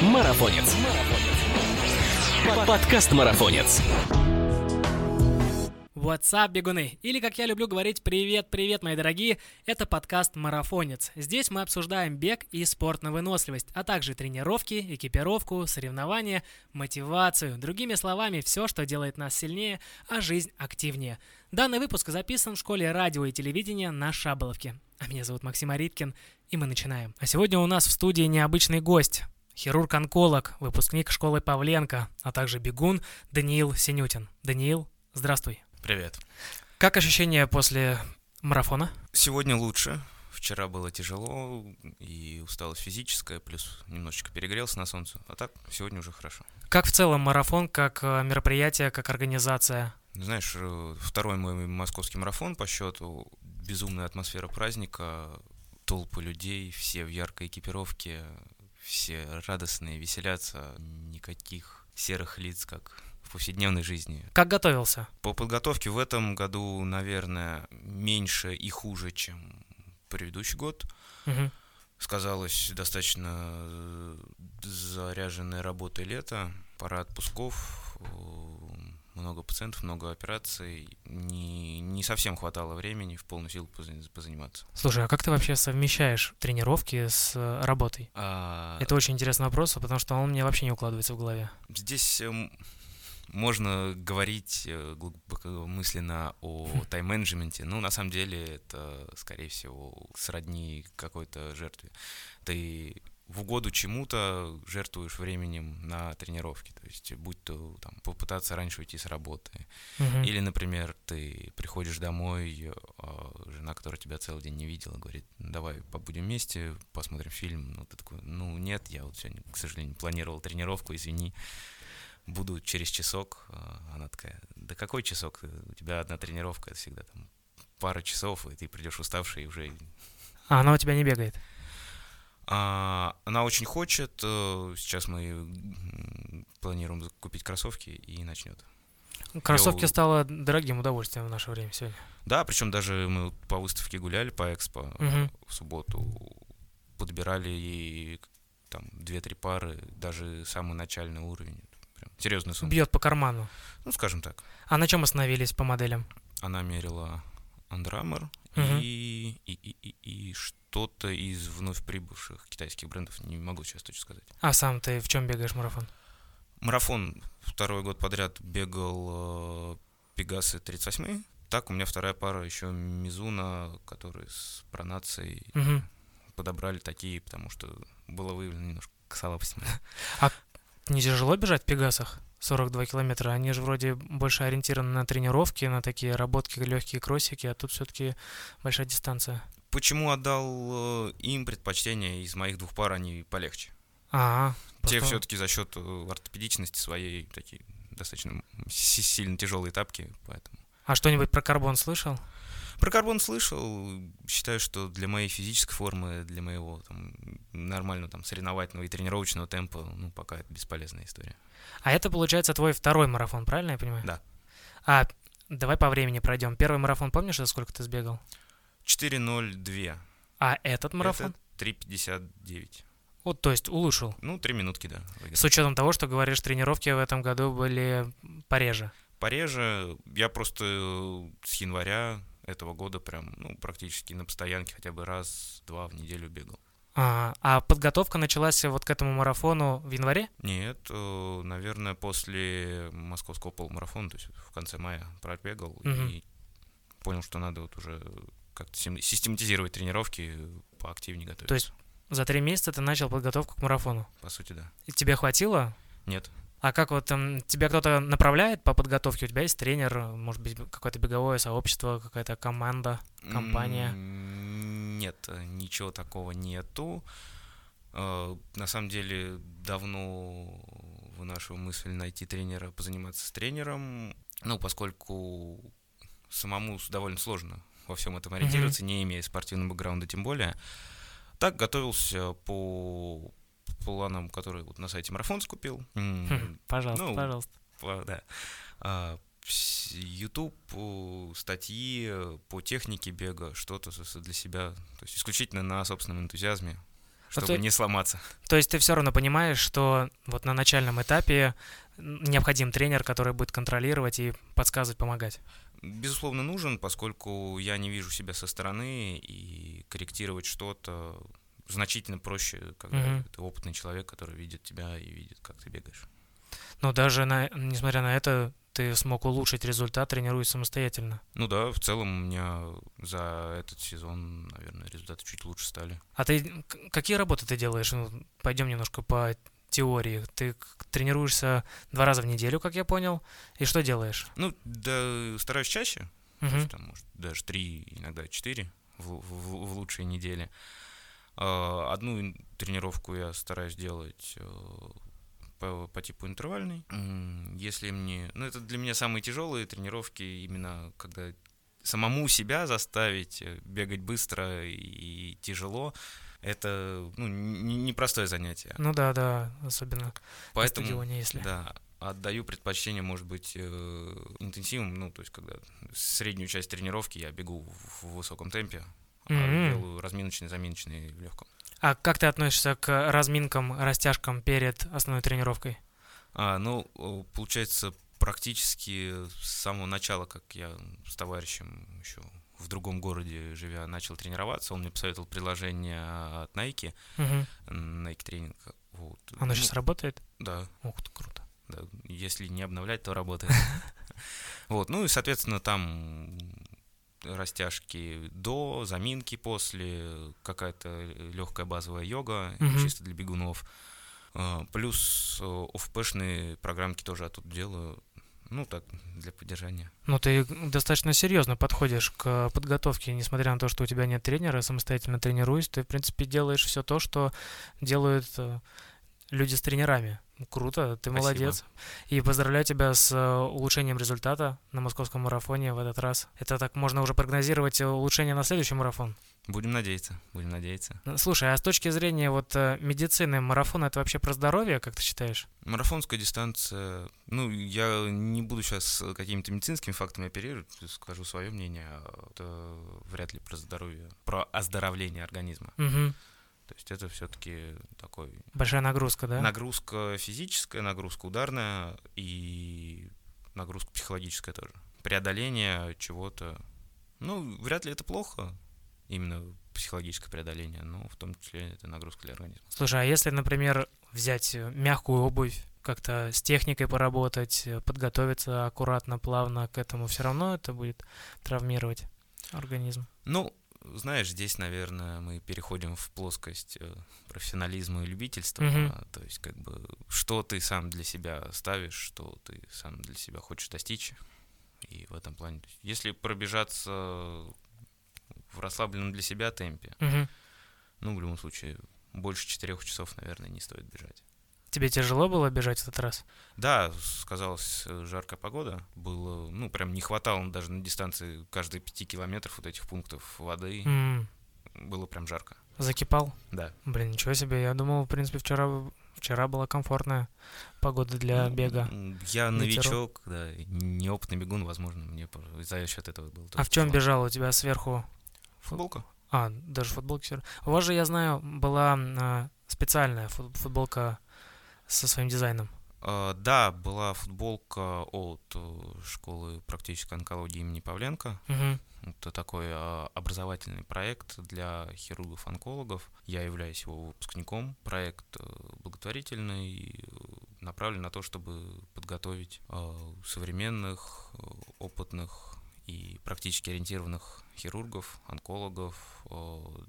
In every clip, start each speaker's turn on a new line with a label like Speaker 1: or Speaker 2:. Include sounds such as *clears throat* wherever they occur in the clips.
Speaker 1: Марафонец. Подкаст Марафонец.
Speaker 2: What's up, бегуны? Или, как я люблю говорить, привет-привет, мои дорогие, это подкаст «Марафонец». Здесь мы обсуждаем бег и спорт на выносливость, а также тренировки, экипировку, соревнования, мотивацию. Другими словами, все, что делает нас сильнее, а жизнь активнее. Данный выпуск записан в школе радио и телевидения на Шаболовке. А меня зовут Максим Ариткин, и мы начинаем. А сегодня у нас в студии необычный гость. Хирург-онколог, выпускник школы Павленко, а также бегун Даниил Синютин. Даниил, здравствуй.
Speaker 3: Привет.
Speaker 2: Как ощущения после марафона?
Speaker 3: Сегодня лучше. Вчера было тяжело и усталость физическая, плюс немножечко перегрелся на солнце. А так, сегодня уже хорошо.
Speaker 2: Как в целом марафон, как э, мероприятие, как организация?
Speaker 3: Знаешь, э, второй мой московский марафон по счету, безумная атмосфера праздника, толпы людей, все в яркой экипировке, все радостные, веселятся, никаких серых лиц, как в повседневной жизни.
Speaker 2: Как готовился?
Speaker 3: По подготовке в этом году, наверное, меньше и хуже, чем предыдущий год.
Speaker 2: Угу.
Speaker 3: Сказалось достаточно э, заряженной работой лето, пара отпусков, э, много пациентов, много операций. Не, не совсем хватало времени в полную силу позаниматься.
Speaker 2: Слушай, а как ты вообще совмещаешь тренировки с э, работой?
Speaker 3: А...
Speaker 2: Это очень интересный вопрос, потому что он мне вообще не укладывается в голове.
Speaker 3: Здесь эм, можно говорить э, мысленно о тайм-менеджменте, но на самом деле это, скорее всего, сродни какой-то жертве. Ты в угоду чему-то жертвуешь временем на тренировке. То есть, будь то там, попытаться раньше уйти с работы.
Speaker 2: Мгм.
Speaker 3: Или, например, ты приходишь домой, а жена, которая тебя целый день не видела, говорит, «Ну, давай побудем вместе, посмотрим фильм. Ну, ты такой, ну, нет, я вот сегодня, к сожалению, планировал тренировку, извини, буду через часок. А Она такая, да какой часок? У тебя одна тренировка, это всегда там пара часов, и ты придешь уставший и уже
Speaker 2: А она у тебя не бегает?
Speaker 3: А, она очень хочет. э, Сейчас мы планируем купить кроссовки и начнет.
Speaker 2: Кроссовки
Speaker 3: Я-
Speaker 2: стало дорогим удовольствием в наше время сегодня.
Speaker 3: Да, причем даже мы по выставке гуляли по экспо
Speaker 2: Мгм.
Speaker 3: в субботу, подбирали и там две-три пары, даже самый начальный уровень. Прям серьезная сумма.
Speaker 2: Бьет по карману.
Speaker 3: Ну, скажем так.
Speaker 2: А на чем остановились по моделям?
Speaker 3: Она мерила Under Armour
Speaker 2: Мгм.
Speaker 3: и, и, и, и, и что-то из вновь прибывших китайских брендов, не могу сейчас точно сказать.
Speaker 2: А сам ты в чем бегаешь марафон?
Speaker 3: Марафон второй год подряд бегал э, Пегасы 38 Так, у меня вторая пара еще Мизуна, которые с пронацией
Speaker 2: Мгм.
Speaker 3: подобрали такие, потому что было выявлено немножко слабость.
Speaker 2: Не тяжело бежать в Пегасах? 42 километра. Они же вроде больше ориентированы на тренировки, на такие работки, легкие кроссики, а тут все-таки большая дистанция.
Speaker 3: Почему отдал э, им предпочтение? Из моих двух пар они полегче.
Speaker 2: А,
Speaker 3: Те
Speaker 2: просто-
Speaker 3: все-таки за счет э, ортопедичности своей такие достаточно си- сильно тяжелые тапки, поэтому.
Speaker 2: А что-нибудь про карбон слышал?
Speaker 3: Про карбон слышал, считаю, что для моей физической формы, для моего там, нормального там, соревновательного и тренировочного темпа, ну, пока это бесполезная история.
Speaker 2: А это, получается, твой второй марафон, правильно я понимаю?
Speaker 3: Да.
Speaker 2: А, давай по времени пройдем. Первый марафон, помнишь, за сколько ты сбегал?
Speaker 3: 4.02.
Speaker 2: А этот марафон?
Speaker 3: Это 3.59.
Speaker 2: Вот, то есть улучшил.
Speaker 3: Ну, три минутки, да. выиграл.
Speaker 2: С учетом того, что говоришь, тренировки в этом году были пореже.
Speaker 3: Пореже я просто э, с января этого года прям, ну, практически на постоянке хотя бы раз-два в неделю бегал.
Speaker 2: А, а подготовка началась вот к этому марафону в январе?
Speaker 3: Нет, э, наверное, после московского полумарафона, то есть в конце мая пробегал
Speaker 2: Мгм.
Speaker 3: и понял, что надо вот уже как-то систематизировать тренировки, поактивнее готовиться.
Speaker 2: То есть За три месяца ты начал подготовку к марафону.
Speaker 3: По сути, да.
Speaker 2: И тебе хватило?
Speaker 3: Нет.
Speaker 2: А как вот там, тебя кто-то направляет по подготовке? У тебя есть тренер, может быть, какое-то беговое сообщество, какая-то команда, компания?
Speaker 3: Нет, э, ничего такого нету. Э, На самом деле давно вынашиваю мысль найти тренера, позаниматься с тренером. Ну, поскольку самому довольно сложно во всем этом ориентироваться, не имея спортивного бэкграунда тем более. Так готовился по планам, которые вот на сайте Марафон скупил.
Speaker 2: Хм, Пожалуйста,
Speaker 3: ну,
Speaker 2: пожалуйста.
Speaker 3: по- да. А, YouTube, статьи по технике бега, что-то для себя. То есть исключительно на собственном энтузиазме. чтобы
Speaker 2: ты-
Speaker 3: не сломаться.
Speaker 2: То есть ты все равно понимаешь, что вот на начальном этапе необходим тренер, который будет контролировать и подсказывать, помогать.
Speaker 3: Безусловно, нужен, поскольку я не вижу себя со стороны, и корректировать что-то значительно проще, когда
Speaker 2: Мгм.
Speaker 3: ты опытный человек, который видит тебя и видит, как ты бегаешь.
Speaker 2: Но даже на, несмотря на это, ты смог улучшить результат, тренируясь самостоятельно.
Speaker 3: Ну да, в целом у меня за этот сезон, наверное, результаты чуть лучше стали.
Speaker 2: А ты какие работы ты делаешь? Ну, пойдем немножко по теории. Ты тренируешься два раза в неделю, как я понял, и что делаешь?
Speaker 3: Ну, да, стараюсь чаще, то
Speaker 2: Мгм.
Speaker 3: есть там, может, даже три, иногда четыре в, в- в лучшие недели. А, Одну тренировку я стараюсь делать э, по, по типу интервальной. Если мне... Ну, это для меня самые тяжелые тренировки, именно когда самому себя заставить э, бегать быстро и тяжело, это ну, непростое занятие.
Speaker 2: Ну да, да, особенно на
Speaker 3: Поэтому,
Speaker 2: стадионе, если.
Speaker 3: да, отдаю предпочтение, может быть, э, интенсивным, ну, то есть, когда среднюю часть тренировки я бегу в высоком темпе, а
Speaker 2: Мгм.
Speaker 3: делаю разминочные, заминочные в легком.
Speaker 2: А как ты относишься к разминкам, растяжкам перед основной тренировкой?
Speaker 3: А, ну, получается, практически с самого начала, как я с товарищем еще в другом городе живя начал тренироваться, он мне посоветовал приложение от Nike,
Speaker 2: Мгм.
Speaker 3: Nike тренинг. Вот.
Speaker 2: Оно
Speaker 3: Ну,
Speaker 2: сейчас работает?
Speaker 3: Да,
Speaker 2: Ух ты, круто.
Speaker 3: да, если не обновлять, то работает. *laughs* Вот, ну и, соответственно, там растяжки до, заминки после, какая-то легкая базовая йога,
Speaker 2: Мгм.
Speaker 3: чисто для бегунов. А, Плюс э, офпешные программки тоже оттуда делаю, ну так, для поддержания.
Speaker 2: Ну, ты достаточно серьезно подходишь к подготовке, несмотря на то, что у тебя нет тренера, самостоятельно тренируешь, ты, в принципе, делаешь все то, что делают э, люди с тренерами. Ну, Круто, ты
Speaker 3: Спасибо.
Speaker 2: молодец. И поздравляю тебя с э, улучшением результата на московском марафоне в этот раз. Это так можно уже прогнозировать э, улучшение на следующий марафон.
Speaker 3: Будем надеяться, будем надеяться.
Speaker 2: Ну, Слушай, а с точки зрения вот э, медицины, марафон это вообще про здоровье, как ты считаешь?
Speaker 3: Марафонская дистанция, ну, я не буду сейчас какими-то медицинскими фактами оперировать, скажу свое мнение, это вряд ли про здоровье, про оздоровление организма.
Speaker 2: Мгм.
Speaker 3: То есть это все-таки такой
Speaker 2: Большая нагрузка, да?
Speaker 3: нагрузка физическая, нагрузка ударная и нагрузка психологическая тоже. Преодоление чего-то. Ну, вряд ли это плохо, именно психологическое преодоление, но в том числе это нагрузка для организма.
Speaker 2: Слушай, а если, например, взять э, мягкую обувь, как-то с техникой поработать, э, подготовиться аккуратно, плавно к этому, все равно это будет травмировать организм.
Speaker 3: Ну, знаешь, здесь, наверное, мы переходим в плоскость э, профессионализма и любительства.
Speaker 2: Мгм.
Speaker 3: а, То есть, как бы, что ты сам для себя ставишь, что ты сам для себя хочешь достичь. И в этом плане. Если пробежаться в расслабленном для себя темпе,
Speaker 2: Мгм.
Speaker 3: ну, в любом случае, больше четырех часов, наверное, не стоит бежать.
Speaker 2: Тебе тяжело было бежать в этот раз?
Speaker 3: Да, сказалась э, жаркая погода. Было, ну, прям не хватало даже на дистанции каждые пяти километров вот этих пунктов воды.
Speaker 2: М,
Speaker 3: Было прям жарко.
Speaker 2: Закипал?
Speaker 3: Да.
Speaker 2: Блин, ничего себе. Я думал, в принципе, вчера, вчера была комфортная погода для
Speaker 3: Ну,
Speaker 2: бега.
Speaker 3: Я новичок, да, неопытный бегун, возможно, мне за счет этого было.
Speaker 2: А в чем
Speaker 3: тяжело.
Speaker 2: бежал у тебя сверху?
Speaker 3: Футболка.
Speaker 2: А, даже футболки. равно. У вас же, я знаю, была а, специальная фут- футболка со своим дизайном.
Speaker 3: А, да, была футболка от э, школы практической онкологии имени Павленко.
Speaker 2: Мгм.
Speaker 3: Это такой а, образовательный проект для хирургов-онкологов. Я являюсь его выпускником. Проект э, благотворительный, э, направлен на то, чтобы подготовить современных, опытных и практически ориентированных хирургов, онкологов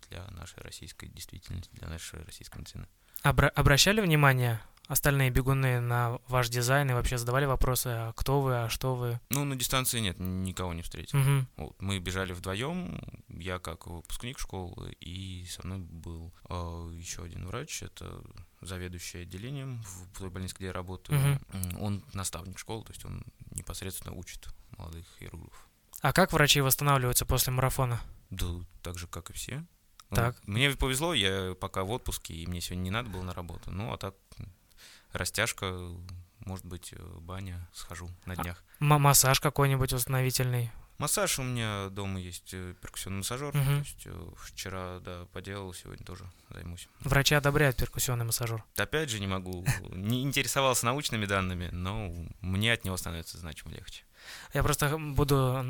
Speaker 3: для нашей российской действительности, для нашей российской медицины.
Speaker 2: Обра- обращали внимание остальные бегуны на ваш дизайн и вообще задавали вопросы, а кто вы, а что вы?
Speaker 3: Ну, на дистанции нет, никого не встретил.
Speaker 2: Мгм.
Speaker 3: Вот, мы бежали вдвоем, я как выпускник школы, и со мной был еще один врач, это заведующий отделением в той больнице, где я работаю. М, Он наставник школы, то есть он непосредственно учит молодых хирургов.
Speaker 2: А как врачи восстанавливаются после марафона?
Speaker 3: Да, так же, как и все. Ну,
Speaker 2: Так.
Speaker 3: Мне повезло, я пока в отпуске, и мне сегодня не надо было на работу. Ну, а так, растяжка, может быть, э, баня, схожу на
Speaker 2: А,
Speaker 3: днях.
Speaker 2: М- массаж какой-нибудь восстановительный?
Speaker 3: Массаж у меня дома есть э, перкуссионный массажер.
Speaker 2: Мгм.
Speaker 3: То есть э, вчера, да, поделал, сегодня тоже займусь.
Speaker 2: Врачи одобряют перкуссионный массажер.
Speaker 3: Опять же, не могу, не интересовался научными данными, но мне от него становится значимо легче.
Speaker 2: Я просто буду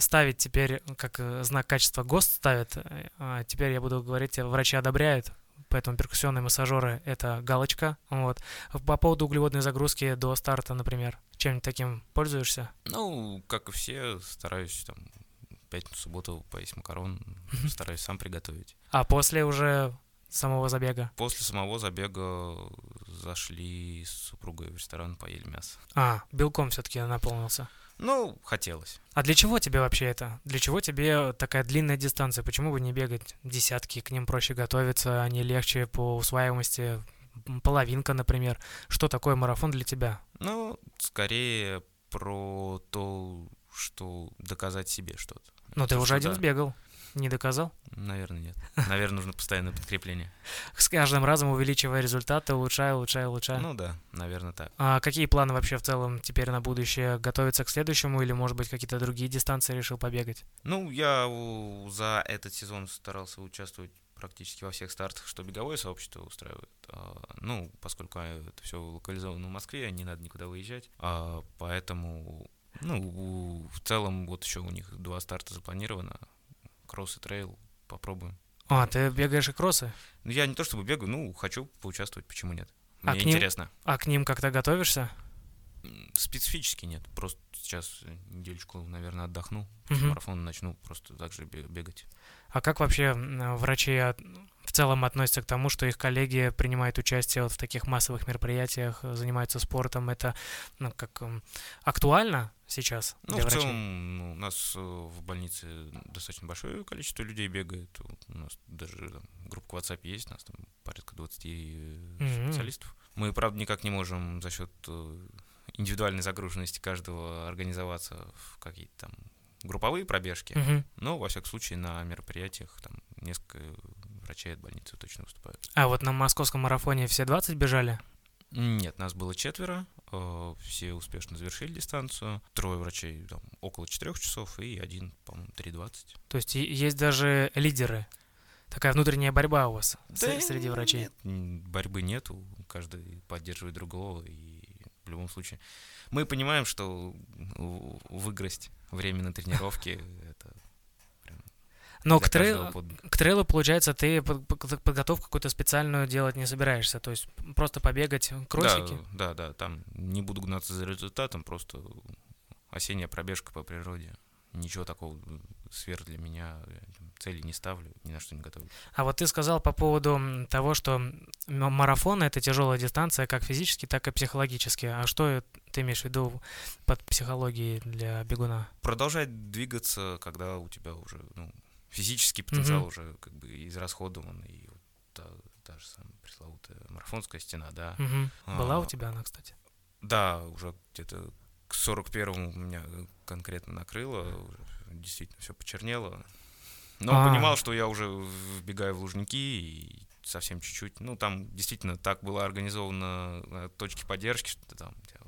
Speaker 2: ставить теперь, как знак качества ГОСТ ставит, а теперь я буду говорить, врачи одобряют, поэтому перкуссионные массажеры — это галочка. Вот. По поводу углеводной загрузки до старта, например, чем-нибудь таким пользуешься?
Speaker 3: Ну, как и все, стараюсь там пятницу, субботу поесть макарон, стараюсь сам приготовить.
Speaker 2: А после уже самого забега?
Speaker 3: После самого забега зашли с супругой в ресторан, поели мясо.
Speaker 2: А, белком все-таки наполнился.
Speaker 3: Ну, хотелось.
Speaker 2: А для чего тебе вообще это? Для чего тебе такая длинная дистанция? Почему бы не бегать десятки? К ним проще готовиться, они легче по усваиваемости. Половинка, например. Что такое марафон для тебя?
Speaker 3: Ну, скорее про то, что доказать себе что-то.
Speaker 2: Ну, ты уже один сбегал. Не доказал?
Speaker 3: Наверное, нет. Наверное, нужно постоянное подкрепление.
Speaker 2: С каждым разом увеличивая результаты, улучшая, улучшая, улучшая.
Speaker 3: Ну да, наверное, так.
Speaker 2: А какие планы вообще в целом теперь на будущее? Готовиться к следующему или, может быть, какие-то другие дистанции решил побегать?
Speaker 3: Ну, я за этот сезон старался участвовать практически во всех стартах, что беговое сообщество устраивает. А, Ну, поскольку а, это все локализовано в Москве, не надо никуда выезжать. А, Поэтому, ну, в целом, вот еще у них два старта запланировано. Кросс и трейл. Попробуем.
Speaker 2: А, ты бегаешь и кроссы?
Speaker 3: Ну, я не то чтобы бегаю, ну, хочу поучаствовать, почему нет?
Speaker 2: А
Speaker 3: Мне
Speaker 2: к ним-
Speaker 3: интересно.
Speaker 2: А к ним как-то готовишься?
Speaker 3: Специфически нет. Просто сейчас недельку, наверное, отдохну. С
Speaker 2: Мгм.
Speaker 3: марафона начну просто так же бе- бегать.
Speaker 2: А как вообще врачи в целом относятся к тому, что их коллеги принимают участие вот в таких массовых мероприятиях, э, занимаются спортом? Это ну, как м, актуально сейчас
Speaker 3: Ну,
Speaker 2: для
Speaker 3: в
Speaker 2: врачей?
Speaker 3: целом, ну, у нас э, в больнице достаточно большое количество людей бегает. Вот У нас даже там, группа WhatsApp есть, у нас там порядка 20 э,
Speaker 2: Мгм.
Speaker 3: специалистов. Мы, правда, никак не можем за счет э, индивидуальной загруженности каждого организоваться в какие-то там групповые пробежки.
Speaker 2: Мгм.
Speaker 3: Но, во всяком случае, на мероприятиях там несколько врачей от больницы точно выступают.
Speaker 2: А вот на московском марафоне все 20 бежали?
Speaker 3: Нет, нас было четверо, э, все успешно завершили дистанцию. Трое врачей там, около четырех часов и один, по-моему, 3.20.
Speaker 2: То есть есть даже лидеры. Такая внутренняя борьба у вас с- среди врачей.
Speaker 3: Нет, борьбы нету, каждый поддерживает другого, и в любом случае мы понимаем, что выиграть время на тренировке это
Speaker 2: Но к,
Speaker 3: подвиг.
Speaker 2: к трейлу, получается, ты под- под- подготовку какую-то специальную делать не собираешься. То есть просто побегать кроссики.
Speaker 3: Да, да, да, там не буду гнаться за результатом, просто осенняя пробежка по природе. Ничего такого сверх для меня цели не ставлю, ни на что не готовлю.
Speaker 2: А вот ты сказал по поводу того, что марафон это тяжелая дистанция как физически, так и психологически. А что ты имеешь в виду под психологией для бегуна?
Speaker 3: Продолжать двигаться, когда у тебя уже ну, физический потенциал
Speaker 2: Мгм.
Speaker 3: уже как бы израсходован, и вот та, та же самая пресловутая марафонская стена, да.
Speaker 2: Мгм. Была у
Speaker 3: А,
Speaker 2: тебя она, кстати?
Speaker 3: Да, уже где-то к 41-му меня конкретно накрыло, уже действительно все почернело. Но
Speaker 2: А.
Speaker 3: понимал, что я уже вбегаю в Лужники и совсем чуть-чуть. Ну, там действительно так было организовано э, точки поддержки, что там тебя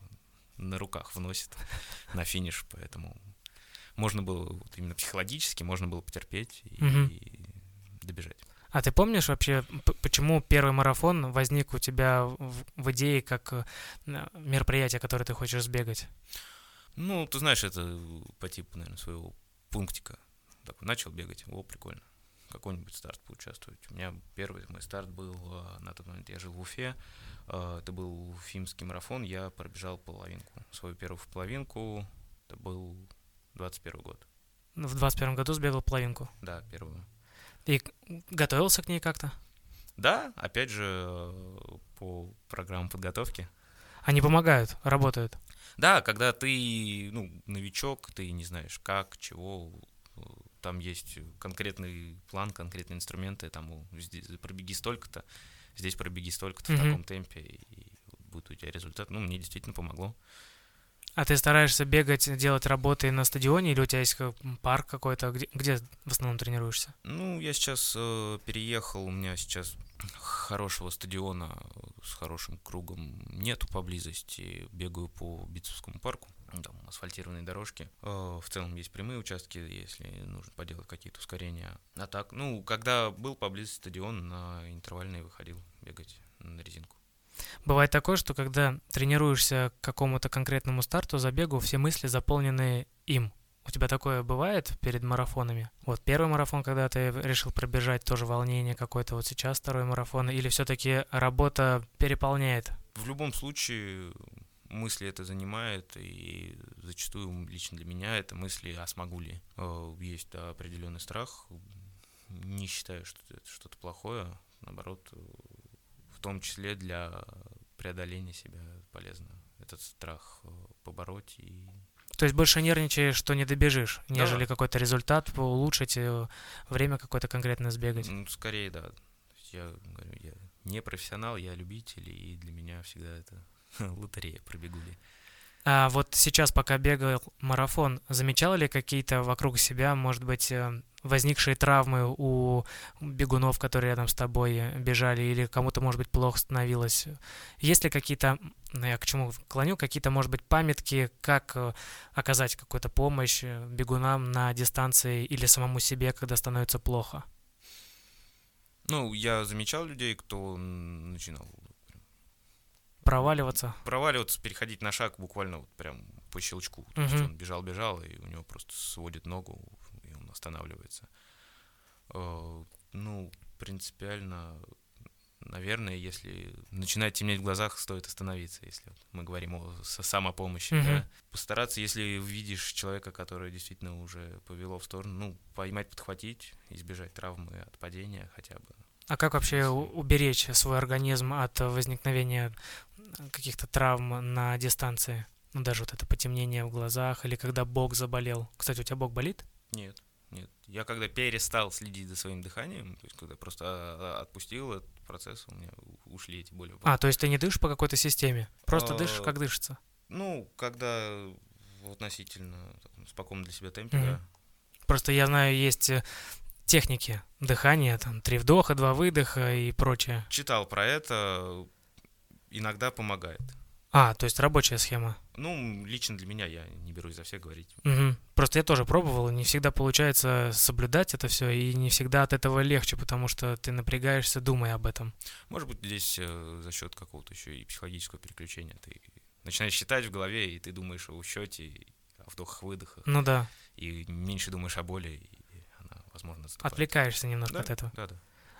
Speaker 3: на руках вносит на финиш, поэтому можно было вот именно психологически, можно было потерпеть и,
Speaker 2: Мгм.
Speaker 3: и добежать.
Speaker 2: А ты помнишь вообще, почему первый марафон возник у тебя в, в идее как э, мероприятие, которое ты хочешь сбегать?
Speaker 3: Ну, ты знаешь, это по типу, наверное, своего пунктика. Так, начал бегать, о, прикольно. Какой-нибудь старт поучаствовать. У меня первый мой старт был, а, на тот момент я жил в Уфе, а, это был уфимский марафон, я пробежал половинку. Свою первую половинку, это был 21 год.
Speaker 2: Ну, В 21 году сбегал половинку.
Speaker 3: Да, первую.
Speaker 2: И готовился к ней как-то?
Speaker 3: Да, опять же, по программам подготовки.
Speaker 2: Они помогают, работают.
Speaker 3: Да, когда ты, ну, новичок, ты не знаешь как, чего, там есть конкретный план, конкретные инструменты, там, здесь пробеги столько-то, здесь пробеги столько-то в
Speaker 2: Мгм.
Speaker 3: таком темпе, и будет у тебя результат. Ну, мне действительно помогло.
Speaker 2: А ты стараешься бегать, делать работы на стадионе, или у тебя есть парк какой-то, где, где в основном тренируешься?
Speaker 3: Ну, я сейчас э, переехал, у меня сейчас хорошего стадиона с хорошим кругом нету поблизости, бегаю по Битцевскому парку. там, асфальтированные дорожки. Э, в целом есть прямые участки, если нужно поделать какие-то ускорения. А так, ну, когда был поблизости стадион, на интервальные выходил бегать на резинку.
Speaker 2: Бывает такое, что когда тренируешься к какому-то конкретному старту, забегу, все мысли заполнены им. У тебя такое бывает перед марафонами? Вот первый марафон, когда ты решил пробежать, тоже волнение какое-то, вот сейчас второй марафон, или все-таки работа переполняет?
Speaker 3: В любом случае мысли это занимает, и зачастую лично для меня это мысли, а смогу ли. Э, есть да, определенный страх, не считаю, что это что-то плохое, наоборот, том числе для преодоления себя полезно этот страх э, побороть и
Speaker 2: то есть больше нервничаешь, что не добежишь, нежели да. какой-то результат улучшить, э, время какое-то конкретно сбегать.
Speaker 3: Ну, скорее, да. Я говорю, я не профессионал, я любитель, и для меня всегда это *laughs* лотерея, пробегу ли.
Speaker 2: А вот сейчас, пока бегал марафон, замечал ли какие-то вокруг себя, может быть, э, возникшие травмы у бегунов, которые рядом с тобой бежали, или кому-то, может быть, плохо становилось? Есть ли какие-то, я к чему клоню, какие-то, может быть, памятки, как э, оказать какую-то помощь э, бегунам на дистанции или самому себе, когда становится плохо?
Speaker 3: Ну, я замечал людей, кто начинал
Speaker 2: проваливаться.
Speaker 3: Проваливаться, переходить на шаг буквально вот прям по щелчку. То угу. есть он бежал-бежал, и у него просто сводит ногу, и он останавливается. Э, ну, принципиально, наверное, если начинает темнеть в глазах, стоит остановиться, если мы говорим о самопомощи. Угу. Да? Постараться, если видишь человека, который действительно уже повело в сторону, ну, поймать, подхватить, избежать травмы от падения хотя бы.
Speaker 2: А как вообще уберечь свой организм от возникновения каких-то травм на дистанции? Ну, даже вот это потемнение в глазах или когда бок заболел. Кстати, у тебя бок болит?
Speaker 3: Нет, нет. Я когда перестал следить за своим дыханием, то есть когда просто а, а, отпустил этот процесс, у меня ушли эти боли.
Speaker 2: А, то есть ты не дышишь по какой-то системе? Просто а, дышишь, как дышится?
Speaker 3: Ну, когда в относительно спокойном для себя темпе, mm-hmm. да.
Speaker 2: Просто я знаю, есть э, техники дыхания, там, три вдоха, два выдоха и прочее.
Speaker 3: Читал про это, иногда помогает.
Speaker 2: А, то есть рабочая схема.
Speaker 3: Ну, лично для меня я не берусь за всех говорить.
Speaker 2: Угу. Просто я тоже пробовал, не всегда получается соблюдать это все, и не всегда от этого легче, потому что ты напрягаешься, думая об этом.
Speaker 3: Может быть, здесь э, за счет какого-то еще и психологического переключения ты начинаешь считать в голове, и ты думаешь о счете, о вдохах-выдохах.
Speaker 2: Ну да.
Speaker 3: И меньше думаешь о боли, и она, возможно, наступает.
Speaker 2: Отвлекаешься немножко
Speaker 3: да,
Speaker 2: от этого.
Speaker 3: Да, да.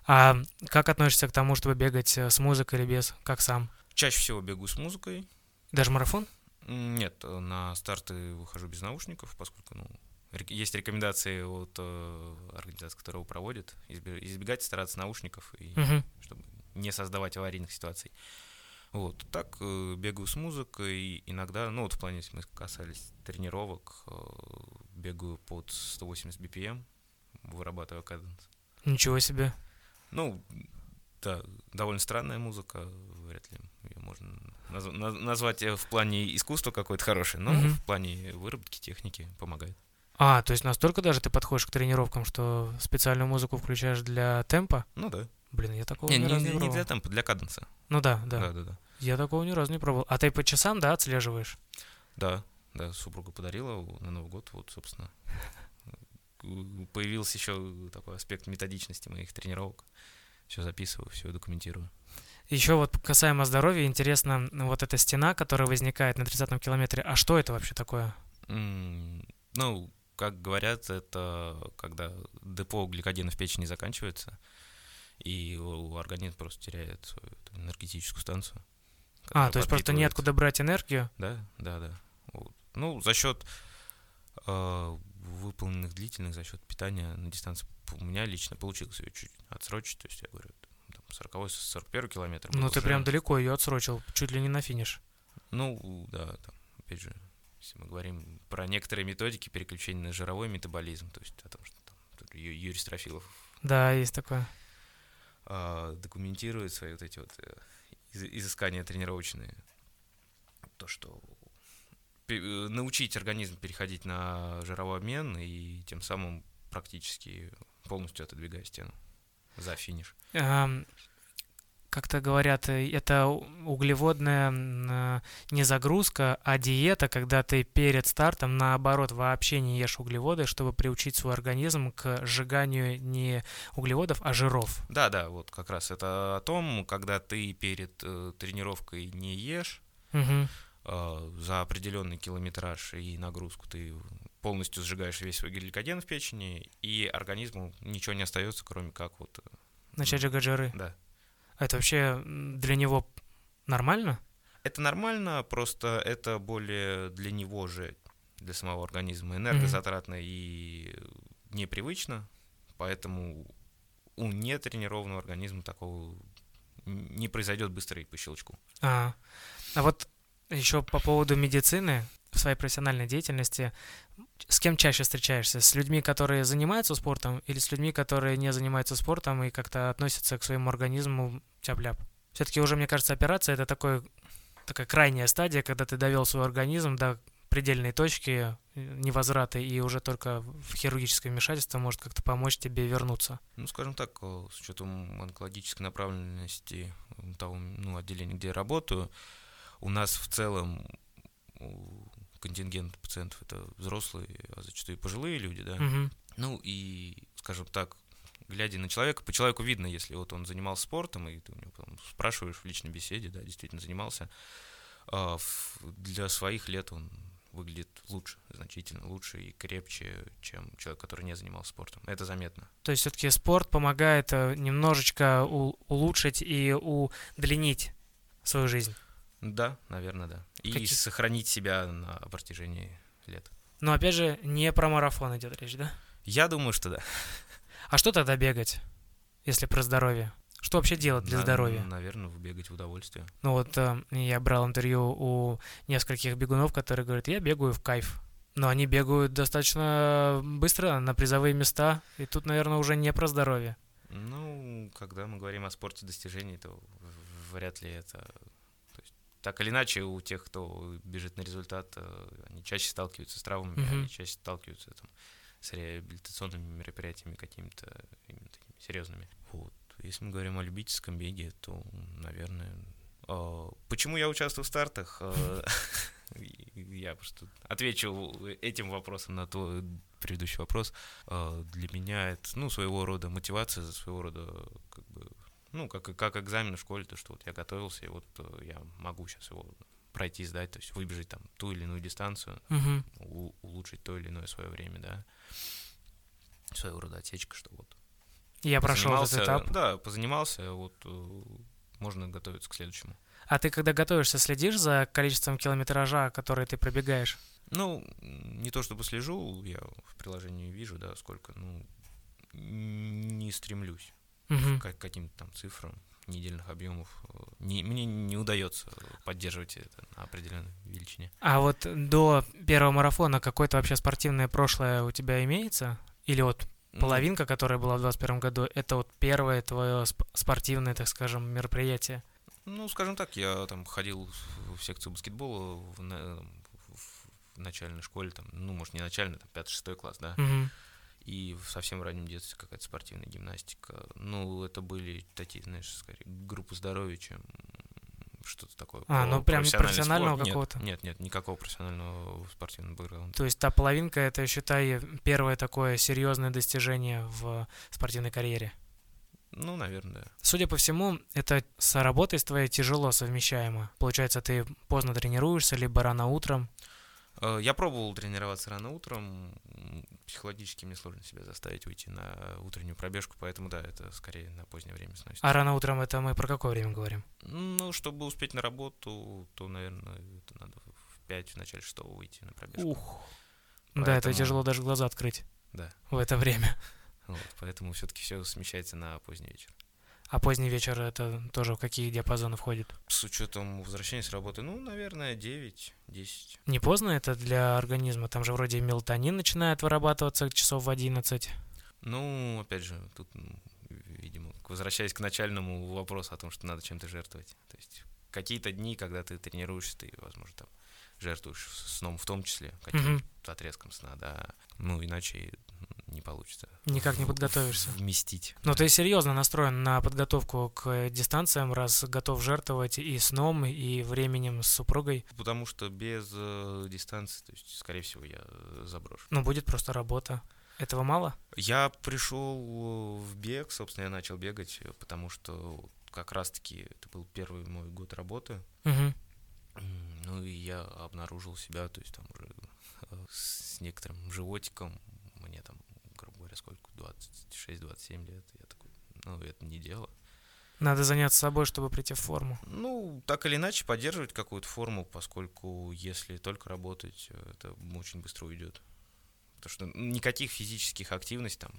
Speaker 2: А как относишься к тому, чтобы бегать э, с музыкой или без? Как сам?
Speaker 3: Чаще всего бегу с музыкой.
Speaker 2: Даже марафон?
Speaker 3: Нет, на старты выхожу без наушников, поскольку ну, есть рекомендации от э, организации, которая его проводит, избегать стараться наушников, и, угу. чтобы не создавать аварийных ситуаций. Вот, так э, бегаю с музыкой, иногда, ну вот в плане, если мы касались тренировок, э, бегаю под 180 BPM, вырабатывая каденс.
Speaker 2: Ничего себе.
Speaker 3: Ну, да, довольно странная музыка, вряд ли ее можно наз- назвать э, в плане искусства какой-то хороший, но mm-hmm. в плане выработки техники помогает.
Speaker 2: А, то есть настолько даже ты подходишь к тренировкам, что специальную музыку включаешь для темпа?
Speaker 3: Ну да.
Speaker 2: Блин, я такого
Speaker 3: не,
Speaker 2: ни
Speaker 3: не,
Speaker 2: разу
Speaker 3: не,
Speaker 2: не
Speaker 3: не для темпа, для каденса.
Speaker 2: Ну да, да.
Speaker 3: Да, да, да.
Speaker 2: Я такого ни разу не пробовал. А ты по часам, да, отслеживаешь?
Speaker 3: Да, да, супруга подарила на Новый год, вот, собственно. *laughs* Появился еще такой аспект методичности моих тренировок все записываю, все документирую.
Speaker 2: Еще вот касаемо здоровья, интересно, вот эта стена, которая возникает на 30-м километре, а что это вообще такое?
Speaker 3: Mm, ну, как говорят, это когда депо гликогена в печени заканчивается, и у организма просто теряет свою энергетическую станцию.
Speaker 2: А, то есть просто неоткуда брать энергию?
Speaker 3: Да, да, да. Вот. Ну, за счет э, выполненных длительных, за счет питания на дистанции у меня лично получилось ее чуть отсрочить, то есть я говорю, там 40-41 километр.
Speaker 2: Ну ты прям далеко ее отсрочил, чуть ли не на финиш.
Speaker 3: Ну, да, там, опять же, если мы говорим про некоторые методики переключения на жировой метаболизм, то есть о том, что там Юрий Строфилов
Speaker 2: да, есть такое.
Speaker 3: А, документирует свои вот эти вот э, изыскания тренировочные. То, что научить организм переходить на жировой обмен и тем самым практически полностью отодвигая стену за финиш.
Speaker 2: как-то говорят, э, это углеводная э, не загрузка, а диета, когда ты перед стартом, наоборот, вообще не ешь углеводы, чтобы приучить свой организм к сжиганию не углеводов, а жиров.
Speaker 3: Да, да, вот как раз это о том, когда ты перед э, тренировкой не ешь,
Speaker 2: Угу.
Speaker 3: Э, за определенный километраж и нагрузку ты полностью сжигаешь весь свой гликоген в печени, и организму ничего не остается, кроме как вот, э,
Speaker 2: Начать сжигать жиры.
Speaker 3: да.
Speaker 2: Это вообще для него нормально?
Speaker 3: Это нормально, просто это более для него же, для самого организма, энергозатратно и непривычно, поэтому у нетренированного организма такого не произойдет быстрый по щелчку.
Speaker 2: А, а вот еще по поводу медицины в своей профессиональной деятельности, с кем чаще встречаешься? С людьми, которые занимаются спортом, или с людьми, которые не занимаются спортом и как-то относятся к своему организму тяп-ляп? Все-таки уже, мне кажется, операция это такой, такая крайняя стадия, когда ты довел свой организм до предельной точки э, невозврата, и уже только в хирургическое вмешательство может как-то помочь тебе вернуться.
Speaker 3: Ну, скажем так, э, с учетом онкологической направленности э, того ну, отделения, где я работаю, у нас в целом контингент пациентов это взрослые, а зачастую и пожилые люди, да.
Speaker 2: Мгм.
Speaker 3: Ну и, скажем так, глядя на человека, по человеку видно, если вот он занимался спортом, и ты у него потом спрашиваешь в личной беседе, да, действительно занимался, а, для своих лет он выглядит лучше, значительно лучше и крепче, чем человек, который не занимался спортом. Это заметно.
Speaker 2: То есть все-таки спорт помогает э, немножечко улучшить и удлинить свою жизнь.
Speaker 3: Да, наверное, да. И
Speaker 2: Какие-
Speaker 3: сохранить себя на протяжении лет.
Speaker 2: Но опять же, не про марафон идет речь, да?
Speaker 3: Я думаю, что да.
Speaker 2: А что тогда бегать, если про здоровье? Что вообще делать для
Speaker 3: На-
Speaker 2: здоровья?
Speaker 3: Наверное, бегать в удовольствие.
Speaker 2: Ну вот э, я брал интервью у нескольких бегунов, которые говорят, я бегаю в кайф. Но они бегают достаточно быстро на призовые места, и тут, наверное, уже не про здоровье.
Speaker 3: Ну, когда мы говорим о спорте достижений, то вряд ли это... Так или иначе, у тех, кто бежит на результат, э, они чаще сталкиваются с травмами,
Speaker 2: Мгм.
Speaker 3: они чаще сталкиваются там, с реабилитационными мероприятиями какими-то именно такими серьезными. Вот. Если мы говорим о любительском беге, то, наверное... э, Почему я участвую в стартах? Э, *laughs* Я просто отвечу этим вопросом на твой предыдущий вопрос. Э, Для меня это, ну, своего рода мотивация, своего рода, как бы, ну, как, как экзамен в школе, то, что вот я готовился, и вот э, я могу сейчас его пройти, сдать, то есть выбежать там ту или иную дистанцию,
Speaker 2: Мгм.
Speaker 3: у- улучшить то или иное свое время, да. Своего рода отсечка, что вот.
Speaker 2: Я прошел этот этап.
Speaker 3: Да, позанимался, вот э, можно готовиться к следующему.
Speaker 2: А ты, когда готовишься, следишь за количеством километража, который ты пробегаешь?
Speaker 3: Ну, не то чтобы слежу, я в приложении вижу, да, сколько, ну, не стремлюсь
Speaker 2: Мгм.
Speaker 3: к каким-то там цифрам недельных объемов. Не, мне не удается поддерживать это на определенной величине.
Speaker 2: А вот до первого марафона какое-то вообще спортивное прошлое у тебя имеется? Или вот половинка, которая была в 2021 году, это вот первое твое сп- спортивное, так скажем, мероприятие?
Speaker 3: Ну, скажем так, я там ходил в секцию баскетбола в, на- в начальной школе, там, ну, может, не начальной, там, 5-6 класс, да,
Speaker 2: Мгм.
Speaker 3: И в совсем раннем детстве какая-то спортивная гимнастика. Ну, это были такие, знаешь, скорее, группы здоровья, чем что-то такое.
Speaker 2: А, ну, прям профессионального
Speaker 3: спорт. Нет,
Speaker 2: какого-то?
Speaker 3: Нет, нет, никакого профессионального спортивного бэкграунда.
Speaker 2: То есть та половинка это, считай, первое такое серьезное достижение в спортивной карьере.
Speaker 3: Ну, наверное, да.
Speaker 2: Судя по всему, это с работой с твоей тяжело совмещаемо. Получается, ты поздно тренируешься, либо рано утром.
Speaker 3: Э, Я пробовал тренироваться рано утром. Психологически мне сложно себя заставить выйти на утреннюю пробежку, поэтому да, это скорее на позднее время сносится.
Speaker 2: А рано утром это мы про какое время говорим?
Speaker 3: Ну, чтобы успеть на работу, то, наверное, это надо в 5 в начале шестого выйти на пробежку.
Speaker 2: Ух. Да, это
Speaker 3: Поэтому-
Speaker 2: тяжело даже глаза открыть
Speaker 3: Да.
Speaker 2: в это время.
Speaker 3: Вот, поэтому все-таки все смещается на поздний вечер.
Speaker 2: А поздний вечер это тоже в какие диапазоны входит?
Speaker 3: С учетом возвращения с работы, ну, наверное, 9-10.
Speaker 2: Не поздно это для организма? Там же вроде мелатонин начинает вырабатываться часов в 11.
Speaker 3: Ну, опять же, тут, видимо, возвращаясь к начальному вопросу о том, что надо чем-то жертвовать. То есть какие-то дни, когда ты тренируешься, ты, возможно, там жертвуешь сном в том числе, каким-то отрезком сна, да. Ну, иначе не, получится.
Speaker 2: Никак не подготовишься.
Speaker 3: Вместить.
Speaker 2: Но ты серьезно настроен на подготовку к дистанциям, раз готов жертвовать и сном, и временем с супругой.
Speaker 3: Потому что без э, дистанции, то есть, скорее всего, я э, заброшу.
Speaker 2: Ну, будет просто работа. Этого мало?
Speaker 3: Я пришел в бег, собственно, я начал бегать, э, потому что как раз-таки это был первый мой год работы. М, Ну и я обнаружил себя, то есть там уже э, с некоторым животиком, мне там, говоря, сколько, 26-27 лет, я такой, ну это не дело.
Speaker 2: Надо заняться собой, чтобы прийти в форму.
Speaker 3: Ну, так или иначе, поддерживать какую-то форму, поскольку если только работать, это очень быстро уйдет. Потому что никаких физических активностей, там,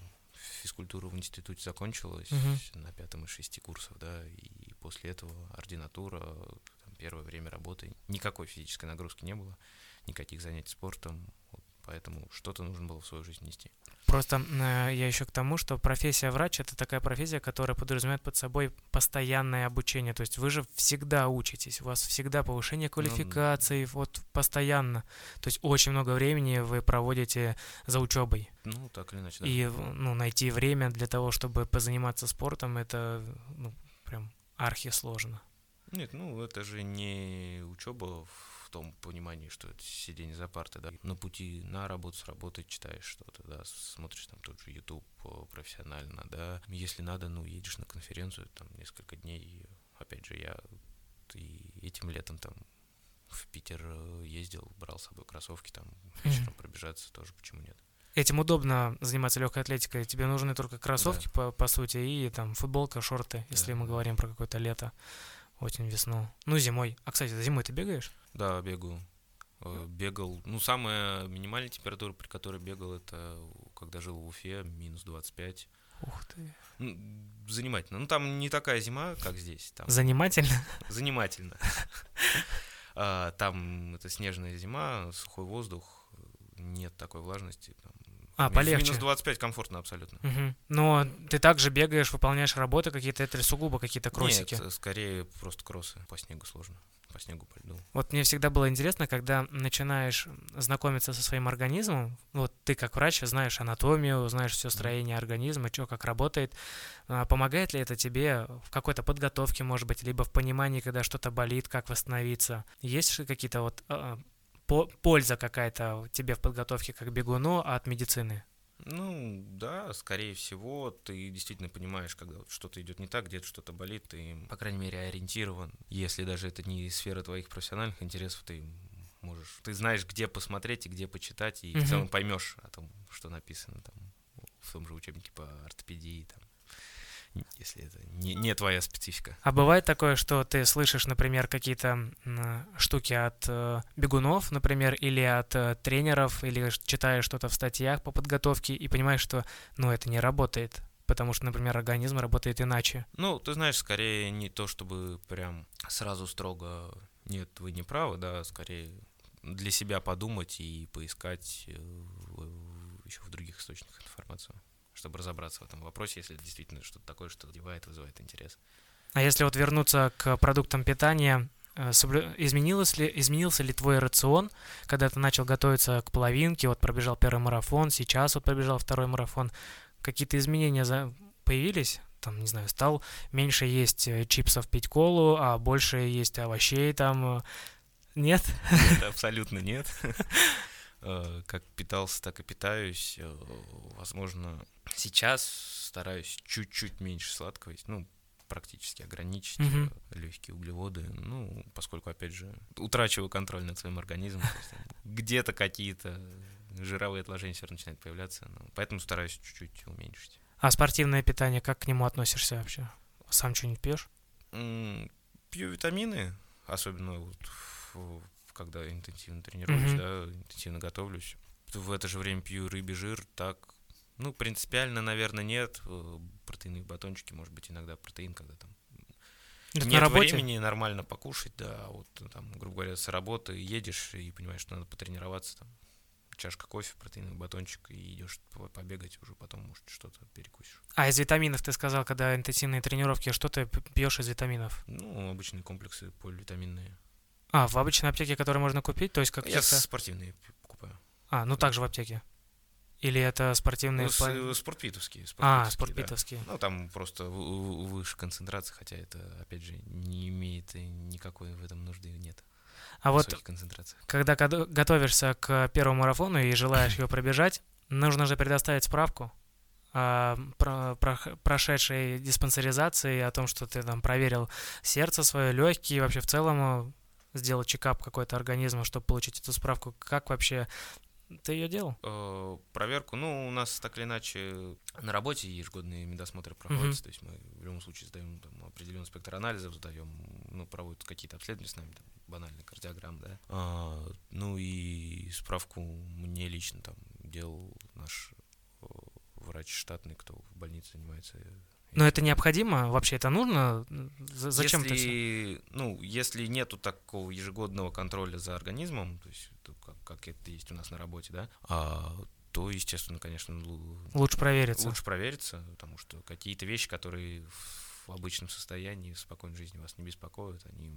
Speaker 3: физкультура в институте закончилась
Speaker 2: Мгм.
Speaker 3: на пятом из шести курсов, да, и после этого ординатура, там, первое время работы, никакой физической нагрузки не было, никаких занятий спортом, поэтому что-то нужно было в свою жизнь нести.
Speaker 2: Просто э, я еще к тому, что профессия врач это такая профессия, которая подразумевает под собой постоянное обучение. То есть вы же всегда учитесь, у вас всегда повышение квалификации, вот постоянно. То есть очень много времени вы проводите за учебой.
Speaker 3: Ну, так или иначе, да.
Speaker 2: И ну, найти время для того, чтобы позаниматься спортом, это ну, прям архи сложно.
Speaker 3: Нет, ну это же не учеба в том понимании, что это сидение за партой, да. На пути на работу, с работы читаешь что-то, да, смотришь там тот же YouTube э, профессионально, да. Если надо, ну, едешь на конференцию, там, несколько дней. И, Опять же, я и этим летом там в Питер э, ездил, брал с собой кроссовки, там, вечером пробежаться тоже, почему нет.
Speaker 2: Этим удобно заниматься легкой атлетикой. Тебе нужны только кроссовки, по, по сути, и там футболка, шорты, если
Speaker 3: Да,
Speaker 2: мы
Speaker 3: да.
Speaker 2: говорим про какое-то лето, осень, весну. Ну, зимой. А, кстати, зимой ты бегаешь?
Speaker 3: Да, бегаю. Э, Бегал. Ну, самая минимальная температура, при которой бегал, это когда жил в Уфе, минус 25.
Speaker 2: Ух ты.
Speaker 3: Ну, занимательно. Ну, там не такая зима, как здесь. Там
Speaker 2: Занимательно.
Speaker 3: занимательно. *laughs* А, Там это снежная зима, сухой воздух, нет такой влажности. там
Speaker 2: А,
Speaker 3: ми- в
Speaker 2: полегче.
Speaker 3: Минус 25 комфортно абсолютно.
Speaker 2: Мгм. Но ты также бегаешь, выполняешь работы какие-то, это сугубо какие-то кроссики.
Speaker 3: Нет, скорее просто кроссы. По снегу сложно. По снегу, по льду.
Speaker 2: Вот мне всегда было интересно, когда начинаешь знакомиться со своим организмом, вот ты как врач знаешь анатомию, знаешь все строение организма, что как работает, а, помогает ли это тебе в какой-то подготовке, может быть, либо в понимании, когда что-то болит, как восстановиться? Есть ли какие-то вот а, по- польза какая-то тебе в подготовке как бегуну от медицины?
Speaker 3: Ну, да, скорее всего, ты действительно понимаешь, когда вот что-то идет не так, где-то что-то болит, ты, по крайней мере, ориентирован. Если даже это не сфера твоих профессиональных интересов, ты можешь, ты знаешь, где посмотреть и где почитать, и
Speaker 2: Мгм.
Speaker 3: в целом поймешь о том, что написано там в том же учебнике по ортопедии, там, если это не, не твоя специфика.
Speaker 2: А бывает такое, что ты слышишь, например, какие-то штуки от э, бегунов, например, или от э, тренеров, или читаешь что-то в статьях по подготовке и понимаешь, что, ну, это не работает, потому что, например, организм работает иначе.
Speaker 3: Ну, ты знаешь, скорее не то, чтобы прям сразу строго нет, вы не правы, да, скорее для себя подумать и поискать еще в других источниках информацию, чтобы разобраться в этом вопросе, если это действительно что-то такое, что задевает, вызывает интерес.
Speaker 2: А если вот вернуться к продуктам питания, э, изменилось ли, изменился ли твой рацион, когда ты начал готовиться к половинке, вот пробежал первый марафон, сейчас вот пробежал второй марафон, какие-то изменения за- появились? Там, не знаю, стал меньше есть э, чипсов, пить колу, а больше есть овощей там. э, Нет?
Speaker 3: Нет, абсолютно нет. *laughs* Э, Как питался, так и питаюсь. Э, Возможно, сейчас стараюсь чуть-чуть меньше сладкого есть, ну, практически ограничить
Speaker 2: Мгм.
Speaker 3: легкие углеводы, ну, поскольку, опять же, утрачиваю контроль над своим организмом. Где-то какие-то жировые отложения все равно начинают появляться, ну, поэтому стараюсь чуть-чуть уменьшить.
Speaker 2: А спортивное питание, как к нему относишься вообще? Сам что-нибудь пьешь?
Speaker 3: Пью витамины, особенно вот в- когда интенсивно тренируюсь,
Speaker 2: Мгм.
Speaker 3: да, интенсивно готовлюсь. В это же время пью рыбий жир, так, ну, принципиально, наверное, нет. Э, Протеиновые батончики, может быть, иногда протеин, когда там
Speaker 2: Это
Speaker 3: нет
Speaker 2: на работе?
Speaker 3: времени нормально покушать, да, а вот э, там, грубо говоря, с работы едешь и понимаешь, что надо потренироваться, там, чашка кофе, протеиновый батончик, и идешь по- побегать, уже потом, может, что-то перекусишь.
Speaker 2: А из витаминов ты сказал, когда интенсивные тренировки, что ты пьешь из витаминов?
Speaker 3: Ну, обычные комплексы поливитаминные.
Speaker 2: А, в обычной аптеке, которые можно купить, то есть
Speaker 3: Я
Speaker 2: каких-то...
Speaker 3: спортивные покупаю.
Speaker 2: А, ну также в аптеке. Или это спортивные...
Speaker 3: Ну, с-
Speaker 2: пла-
Speaker 3: спортпитовские.
Speaker 2: А,
Speaker 3: спортпитовские, да.
Speaker 2: спортпитовские.
Speaker 3: Ну, там просто выше концентрация, хотя это, опять же, не имеет никакой в этом нужды нет.
Speaker 2: А вот когда гото- готовишься к первому марафону и желаешь *laughs* его пробежать, нужно же предоставить справку о про- прох- прошедшей диспансеризации, о том, что ты там проверил сердце свое, легкие, вообще в целом э, сделал чекап какой-то организма, чтобы получить эту справку. Как вообще ты ее делал?
Speaker 3: Э, проверку, ну, у нас так или иначе на работе ежегодные медосмотры проходятся, то есть мы в любом случае сдаем там, определенный спектр анализов, сдаем, ну, проводят какие-то обследования с нами, там, банальный кардиограмм, да. А, ну и справку мне лично там делал наш э, врач штатный, кто в больнице занимается.
Speaker 2: Но это необходимо? Вообще это нужно? Зачем это все?
Speaker 3: если, Ну, если нету такого ежегодного контроля за организмом, то есть как, как это есть у нас на работе, да, а, то, естественно, конечно, лу-
Speaker 2: Лучше провериться.
Speaker 3: лучше провериться, потому что какие-то вещи, которые в обычном состоянии, в спокойной жизни вас не беспокоят, они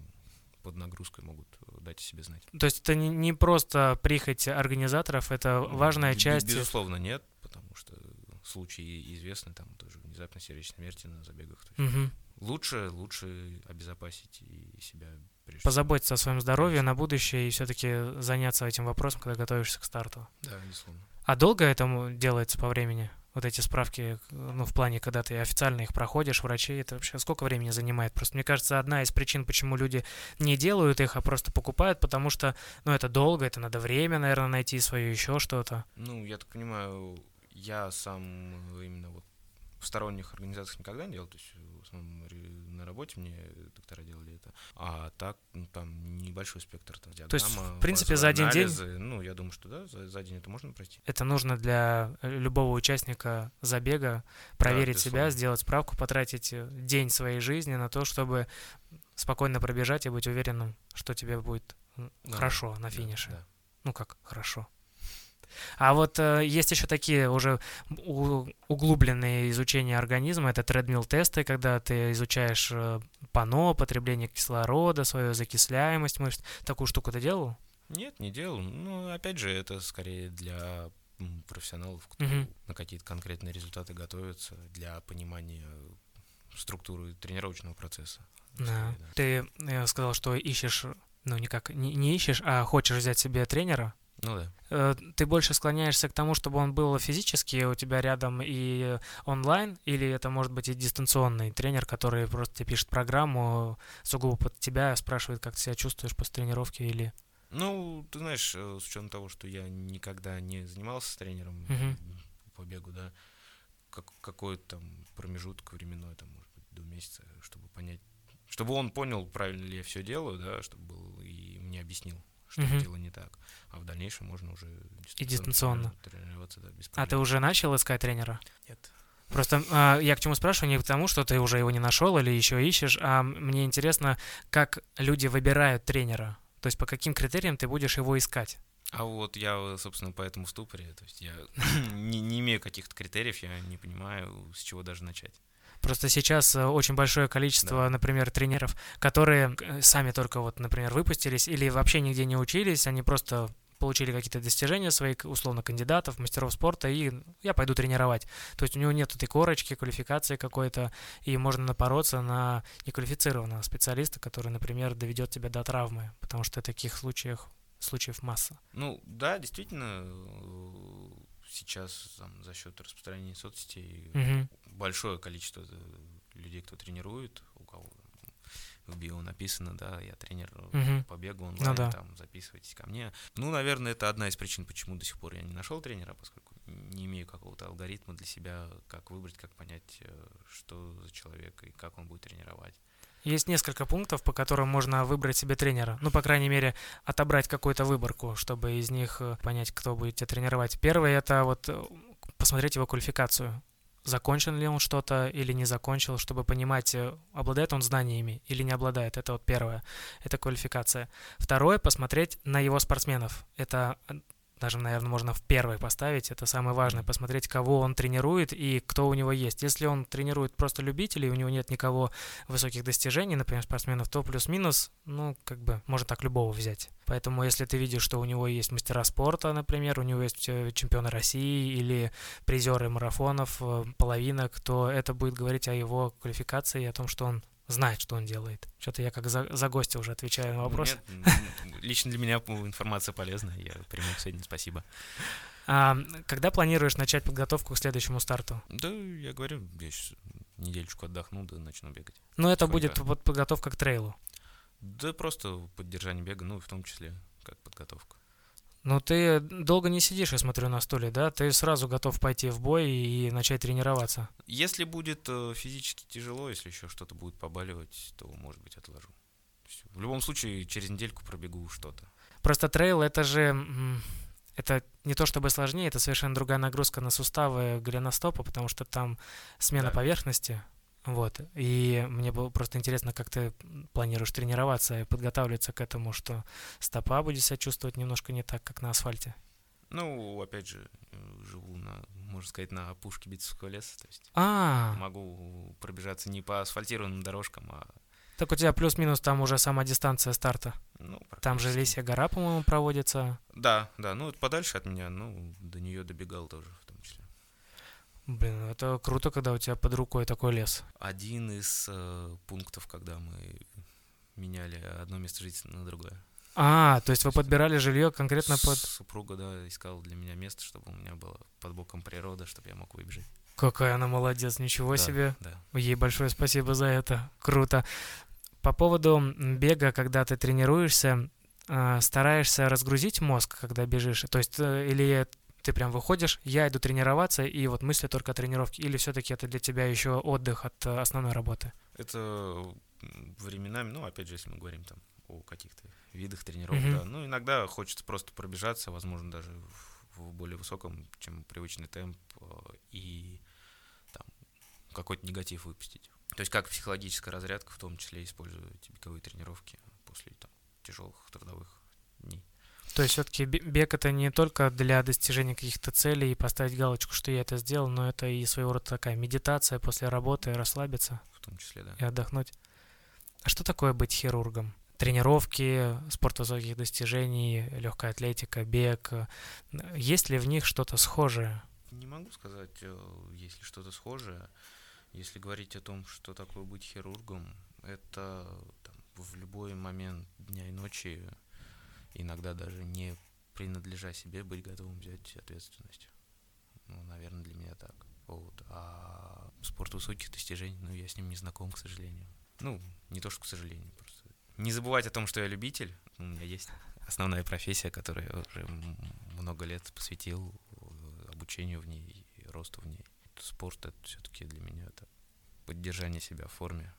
Speaker 3: под нагрузкой могут э, дать о себе знать.
Speaker 2: То есть это не, не просто прихоть организаторов, это важная часть.
Speaker 3: Безусловно, нет, случаи известны, там тоже внезапно сердечной смерти на забегах.
Speaker 2: Мгм.
Speaker 3: Лучше, лучше обезопасить и себя прежде всего.
Speaker 2: позаботиться о своем здоровье на будущее и все-таки заняться этим вопросом, когда готовишься к старту.
Speaker 3: Да, безусловно.
Speaker 2: А долго этому делается по времени? Вот эти справки, ну, в плане, когда ты официально их проходишь, врачей, это вообще сколько времени занимает? Просто мне кажется, одна из причин, почему люди не делают их, а просто покупают, потому что, ну, это долго, это надо время, наверное, найти свое еще что-то.
Speaker 3: Ну, я так понимаю, я сам именно вот в сторонних организациях никогда не делал, то есть в основном на работе мне доктора делали это. А так, ну, там небольшой спектр там, диаграмма.
Speaker 2: есть, в принципе, за один день?
Speaker 3: анализы. Ну, я думаю, что да, за, за день это можно пройти.
Speaker 2: Это нужно для э, любого участника забега проверить себя,
Speaker 3: безусловно.
Speaker 2: сделать справку, потратить э, день своей жизни на то, чтобы спокойно пробежать и быть уверенным, что тебе будет
Speaker 3: Да,
Speaker 2: хорошо на
Speaker 3: Да,
Speaker 2: финише.
Speaker 3: да.
Speaker 2: Ну как хорошо. А вот э, есть еще такие уже углубленные изучения организма, это тредмил-тесты, когда ты изучаешь э, пано, потребление кислорода, свою закисляемость мышц. Такую штуку ты делал?
Speaker 3: Нет, не делал. Ну, опять же, это скорее для профессионалов, кто
Speaker 2: Мгм.
Speaker 3: на какие-то конкретные результаты готовятся, для понимания структуры тренировочного процесса.
Speaker 2: Да.
Speaker 3: Скорее, да.
Speaker 2: Ты э, сказал, что ищешь, ну никак, не, не ищешь, а хочешь взять себе тренера.
Speaker 3: Ну да.
Speaker 2: Э, Ты больше склоняешься к тому, чтобы он был физически у тебя рядом и онлайн, или это может быть и дистанционный тренер, который просто тебе пишет программу сугубо под тебя, спрашивает, как ты себя чувствуешь после тренировки, или...
Speaker 3: Ну, ты знаешь, э, с учетом того, что я никогда не занимался с тренером
Speaker 2: Мгм.
Speaker 3: по бегу, да, как, какой-то там промежуток временной, там, может быть, до месяца, чтобы понять, чтобы он понял, правильно ли я все делаю, да, чтобы был и мне объяснил, что я делаю не так. А в дальнейшем можно уже
Speaker 2: дистанционно.
Speaker 3: тренироваться, да, без
Speaker 2: А ты уже начал искать тренера?
Speaker 3: Нет.
Speaker 2: Просто а, я к чему спрашиваю, не потому, что ты уже его не нашел или еще ищешь, а мне интересно, как люди выбирают тренера. То есть по каким критериям ты будешь его искать?
Speaker 3: А вот я, собственно, поэтому в ступоре, то есть я *clears throat* не, не имею каких-то критериев, я не понимаю, с чего даже начать.
Speaker 2: Просто сейчас э, очень большое количество,
Speaker 3: Да.
Speaker 2: например, тренеров, которые э, сами только вот, например, выпустились или вообще нигде не учились, они просто получили какие-то достижения свои, к- условно, кандидатов, мастеров спорта, и я пойду тренировать. То есть у него нет этой корочки, квалификации какой-то, и можно напороться на неквалифицированного специалиста, который, например, доведет тебя до травмы, потому что таких случаев, случаев масса.
Speaker 3: Ну, да, действительно, э, сейчас там, за счет распространения соцсетей
Speaker 2: Мгм.
Speaker 3: большое количество э, людей, кто тренирует, у кого в био написано, да, я тренер
Speaker 2: Мгм.
Speaker 3: по бегу онлайн,
Speaker 2: да.
Speaker 3: там, записывайтесь ко мне. Ну, наверное, это одна из причин, почему до сих пор я не нашел тренера, поскольку не имею какого-то алгоритма для себя, как выбрать, как понять, э, что за человек и как он будет тренировать.
Speaker 2: Есть несколько пунктов, по которым можно выбрать себе тренера. Ну, по крайней мере, отобрать какую-то выборку, чтобы из них э, понять, кто будет тебя тренировать. Первое это вот э, посмотреть его квалификацию. Закончен ли он что-то или не закончил, чтобы понимать, э, обладает он знаниями или не обладает. Это вот первое. Это квалификация. Второе, посмотреть на его спортсменов. Это даже, наверное, можно в первой поставить. Это самое важное, посмотреть, кого он тренирует и кто у него есть. Если он тренирует просто любителей, у него нет никого высоких достижений, например, спортсменов, то плюс-минус, ну, как бы, можно так любого взять. Поэтому, если ты видишь, что у него есть мастера спорта, например, у него есть э, чемпионы России или призеры марафонов, э, половинок, то это будет говорить о его квалификации о том, что он знает, что он делает. Что-то я как за, за гостя уже отвечаю на вопрос.
Speaker 3: Нет, лично для меня информация полезная. Я приму сегодня, спасибо.
Speaker 2: А, когда планируешь начать подготовку к следующему старту?
Speaker 3: Да, я говорю, я сейчас недельку отдохну, да начну бегать.
Speaker 2: Ну, это будет под подготовка к трейлу?
Speaker 3: Да просто поддержание бега, ну, в том числе как подготовка.
Speaker 2: Ну, ты долго не сидишь, я смотрю, на стуле, да? Ты сразу готов пойти в бой и начать тренироваться?
Speaker 3: Если будет э, физически тяжело, если еще что-то будет побаливать, то, может быть, отложу. В любом случае, через недельку пробегу что-то.
Speaker 2: Просто трейл — это же... Это не то чтобы сложнее, это совершенно другая нагрузка на суставы голеностопа, потому что там смена да. поверхности, вот. И мне было просто интересно, как ты планируешь тренироваться и подготавливаться к этому, что стопа будет себя чувствовать немножко не так, как на асфальте.
Speaker 3: Ну, опять же, живу на, можно сказать, на опушке Битцевского леса. То есть
Speaker 2: а
Speaker 3: могу пробежаться не по асфальтированным дорожкам, а
Speaker 2: так у тебя плюс-минус там уже сама дистанция старта.
Speaker 3: Ну,
Speaker 2: там же Лисия гора, по-моему, проводится.
Speaker 3: Да, да, ну подальше от меня, ну, до нее добегал тоже.
Speaker 2: Блин, ну это круто, когда у тебя под рукой такой лес.
Speaker 3: Один из э, пунктов, когда мы меняли одно место жительства на другое.
Speaker 2: А, то есть вы подбирали жилье конкретно под...
Speaker 3: Супруга, да, искала для меня место, чтобы у меня было под боком природа, чтобы я мог выбежать.
Speaker 2: Какая она молодец, ничего
Speaker 3: да,
Speaker 2: себе.
Speaker 3: Да.
Speaker 2: Ей большое спасибо за это. Круто. По поводу бега, когда ты тренируешься, э, стараешься разгрузить мозг, когда бежишь? То есть, э, или ты прям выходишь, я иду тренироваться, и вот мысли только о тренировке, или все-таки это для тебя еще отдых от э, основной работы?
Speaker 3: Это временами, ну, опять же, если мы говорим там о каких-то видах тренировок, mm-hmm. да, ну, иногда хочется просто пробежаться, возможно, даже в, в более высоком, чем привычный темп, э, и там какой-то негатив выпустить. То есть как психологическая разрядка, в том числе используя беговые тренировки после там, тяжелых трудовых дней.
Speaker 2: То есть все-таки бег это не только для достижения каких-то целей и поставить галочку, что я это сделал, но это и своего рода такая медитация после работы, расслабиться.
Speaker 3: В том числе, да.
Speaker 2: И отдохнуть. А что такое быть хирургом? Тренировки, спорт высоких достижений, легкая атлетика, бег. Есть ли в них что-то схожее?
Speaker 3: Не могу сказать, э, есть ли что-то схожее. Если говорить о том, что такое быть хирургом, это там, в любой момент дня и ночи иногда даже не принадлежа себе, быть готовым взять ответственность. Ну, наверное, для меня так. Вот. А спорт высоких достижений, ну, я с ним не знаком, к сожалению. Ну, не то, что к сожалению, просто. Не забывать о том, что я любитель. У меня есть основная профессия, которую я уже много лет посвятил э, обучению в ней росту в ней. Спорт это все-таки для меня это поддержание себя в форме,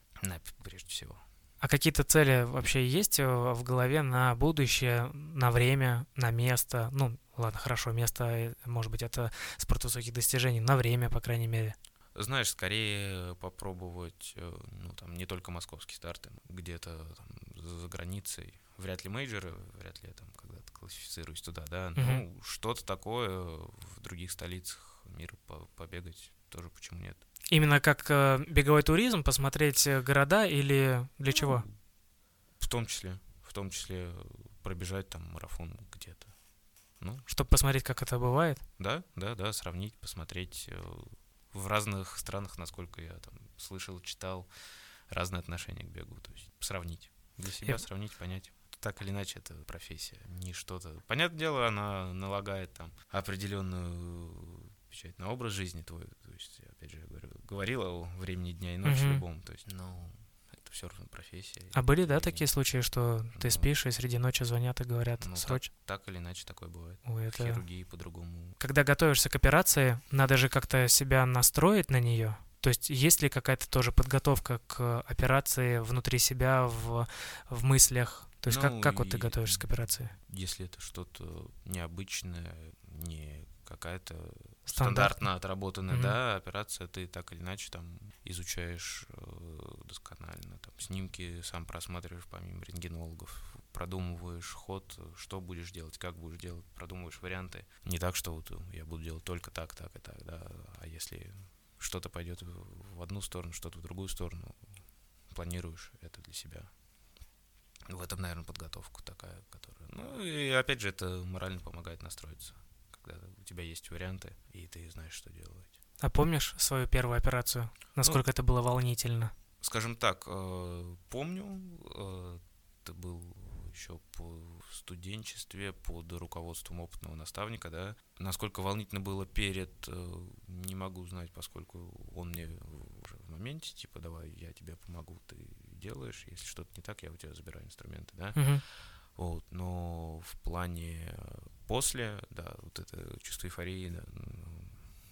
Speaker 3: прежде всего.
Speaker 2: А какие-то цели вообще есть э, в голове на будущее, на время, на место? Ну, ладно, хорошо, место, э, может быть, это спорт высоких достижений, на время, по крайней мере.
Speaker 3: Знаешь, скорее попробовать, э, ну, там, не только московские старты, где-то там, за границей. Вряд ли мейджеры, вряд ли я там когда-то классифицируюсь туда, да. Uh-huh. Ну, что-то такое в других столицах мира побегать тоже почему нет.
Speaker 2: Именно как э, беговой туризм, посмотреть э, города или для чего?
Speaker 3: В том числе, в том числе пробежать там марафон где-то.
Speaker 2: Ну, чтобы посмотреть, как это бывает?
Speaker 3: Да, да, да, сравнить, посмотреть э, в разных странах, насколько я там слышал, читал, разные отношения к бегу, то есть сравнить. Для себя я... сравнить, понять. Так или иначе, это профессия, не что-то. Понятное дело, она налагает там определенную печать на образ жизни твой. То есть, опять же, я говорю, говорил о времени дня и ночи угу. любом. То есть, ну, это все равно профессия.
Speaker 2: А были, да, такие случаи, что ты ну, спишь и среди ночи звонят и говорят
Speaker 3: ну,
Speaker 2: срочно?
Speaker 3: Так, так или иначе такое бывает.
Speaker 2: Ой, это...
Speaker 3: В хирургии по-другому.
Speaker 2: Когда готовишься к операции, надо же как-то себя настроить на нее. То есть есть ли какая-то тоже подготовка к операции внутри себя, в, в мыслях? То есть ну, как, как вот ты готовишься к операции?
Speaker 3: Если это что-то необычное, не какая-то стандартно отработанная, mm-hmm. да, операция, ты так или иначе там изучаешь э, досконально, там снимки сам просматриваешь помимо рентгенологов, продумываешь ход, что будешь делать, как будешь делать, продумываешь варианты. Не так, что вот я буду делать только так, так и так, да, а если что-то пойдет в одну сторону, что-то в другую сторону, планируешь это для себя. В этом, наверное, подготовка такая, которая... Ну, и опять же, это морально помогает настроиться, когда у тебя есть варианты, и ты знаешь, что делать.
Speaker 2: А помнишь свою первую операцию? Насколько ну, это было волнительно?
Speaker 3: Скажем так, э, помню, э, это был еще по студенчестве под руководством опытного наставника, да. Насколько волнительно было перед, э, не могу знать, поскольку он мне уже в моменте, типа, давай, я тебе помогу, ты делаешь, если что-то не так, я у тебя забираю инструменты, да.
Speaker 2: Uh-huh.
Speaker 3: Вот, но в плане после, да, вот это чувство эйфории да,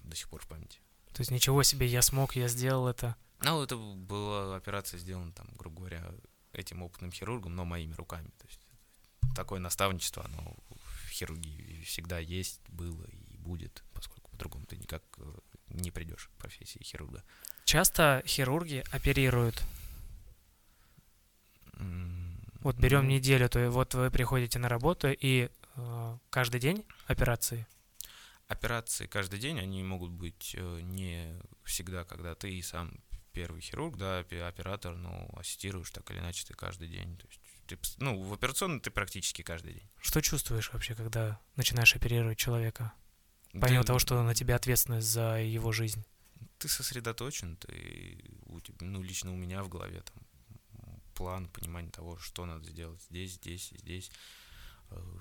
Speaker 3: до сих пор в памяти.
Speaker 2: То есть ничего себе, я смог, я сделал это.
Speaker 3: Ну, это была операция сделана, там, грубо говоря, этим опытным хирургом, но моими руками. То есть такое наставничество, оно в хирургии всегда есть, было и будет, поскольку по-другому ты никак э, не придешь к профессии хирурга.
Speaker 2: Часто хирурги оперируют. Вот берем ну, неделю, то вот вы приходите на работу и каждый день операции.
Speaker 3: Операции каждый день, они могут быть э, не всегда, когда ты сам первый хирург, да, оператор, ну, ассистируешь так или иначе ты каждый день. То есть ты, ну, в операционной ты практически каждый день.
Speaker 2: Что чувствуешь вообще, когда начинаешь оперировать человека? Помимо ты, того, что на тебя ответственность за его жизнь.
Speaker 3: Ты сосредоточен, ты, у тебя, ну, лично у меня в голове там план, понимание того, что надо сделать здесь, здесь и здесь,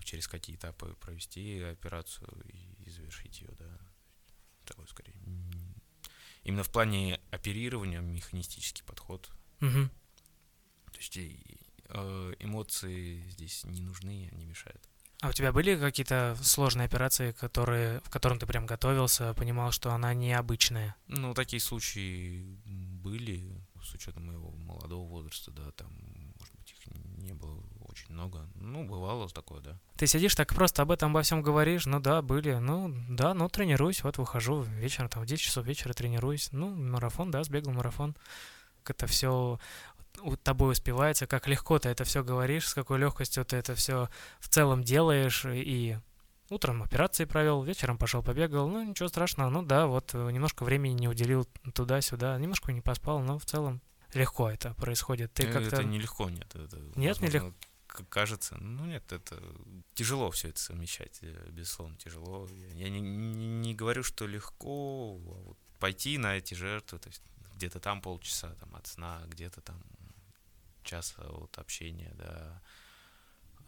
Speaker 3: через какие этапы провести операцию и, завершить ее, да. Такой скорее именно в плане оперирования механистический подход.
Speaker 2: Угу.
Speaker 3: То есть э, эмоции здесь не нужны, они мешают.
Speaker 2: А у тебя были какие-то сложные операции, которые, в котором ты прям готовился, понимал, что она необычная?
Speaker 3: Ну, такие случаи были, с учетом моего молодого возраста, да, там, может быть, их не было очень много. Ну, бывало такое, да.
Speaker 2: Ты сидишь так просто об этом обо всем говоришь, ну да, были, ну да, ну тренируюсь, вот выхожу вечером, там в 10 часов вечера тренируюсь, ну, марафон, да, сбегал марафон. Это все тобой успевается, как легко ты это все говоришь, с какой легкостью ты это все в целом делаешь, и утром операции провел, вечером пошел побегал, ну ничего страшного, ну да, вот немножко времени не уделил туда-сюда, немножко не поспал, но в целом легко это происходит. Ты
Speaker 3: э,
Speaker 2: как-то...
Speaker 3: Это нелегко, нет. Это,
Speaker 2: нет, нелегко
Speaker 3: кажется. Ну нет, это тяжело все это совмещать, э, безусловно, тяжело. Я не, не, не говорю, что легко а вот пойти на эти жертвы, то есть где-то там полчаса там, от сна, где-то там час от общения, да,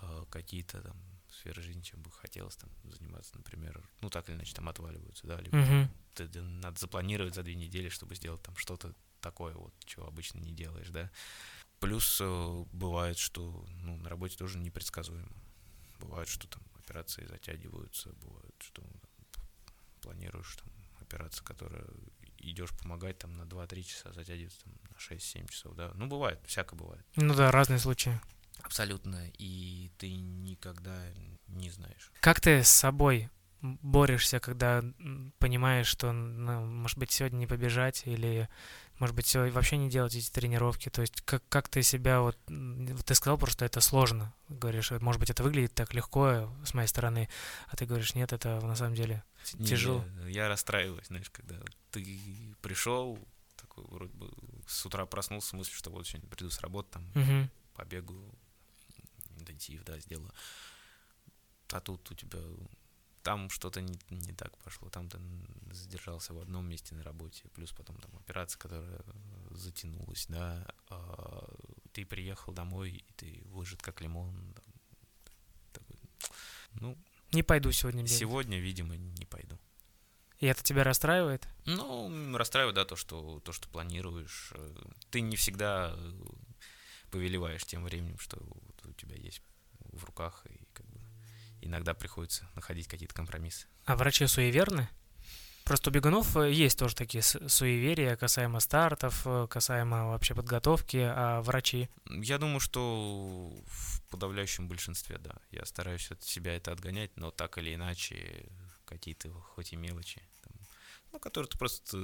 Speaker 3: а, какие-то там сферы жизни, чем бы хотелось там заниматься, например, ну так или иначе там отваливаются, да, либо
Speaker 2: uh-huh.
Speaker 3: ты, ты, надо запланировать за две недели, чтобы сделать там что-то такое вот, чего обычно не делаешь, да. Плюс э, бывает, что ну, на работе тоже непредсказуемо. Бывает, что там операции затягиваются, бывает, что там, планируешь там операцию, которая идешь помогать там на 2-3 часа, затягивается там на 6-7 часов, да. Ну, бывает, всякое бывает.
Speaker 2: Ну да, разные случаи.
Speaker 3: Абсолютно, и ты никогда не знаешь.
Speaker 2: Как ты с собой борешься, когда понимаешь, что, ну, может быть, сегодня не побежать или может быть, вообще не делать эти тренировки? То есть как, как ты себя, вот, ты сказал просто, это сложно, говоришь, может быть, это выглядит так легко с моей стороны, а ты говоришь, нет, это на самом деле тяжело.
Speaker 3: Не, я расстраиваюсь, знаешь, когда ты пришел, такой вроде бы с утра проснулся с мыслью, что вот сегодня приду с работы, там,
Speaker 2: угу.
Speaker 3: побегу, интенсив, да, сделаю. А тут у тебя там что-то не, не так пошло, там ты задержался в одном месте на работе, плюс потом там операция, которая затянулась, да, а ты приехал домой, и ты выжат как лимон, там, такой, ну...
Speaker 2: Не пойду сегодня бегать.
Speaker 3: Сегодня, видимо, не пойду.
Speaker 2: И это тебя расстраивает?
Speaker 3: Ну, расстраивает, да, то, что, то, что планируешь. Ты не всегда повелеваешь тем временем, что у тебя есть в руках, и иногда приходится находить какие-то компромиссы.
Speaker 2: А врачи суеверны? Просто у бегунов э, есть тоже такие суеверия касаемо стартов, э, касаемо вообще подготовки, а врачи?
Speaker 3: Я думаю, что в подавляющем большинстве, да. Я стараюсь от себя это отгонять, но так или иначе какие-то хоть и мелочи, там, ну, которые ты просто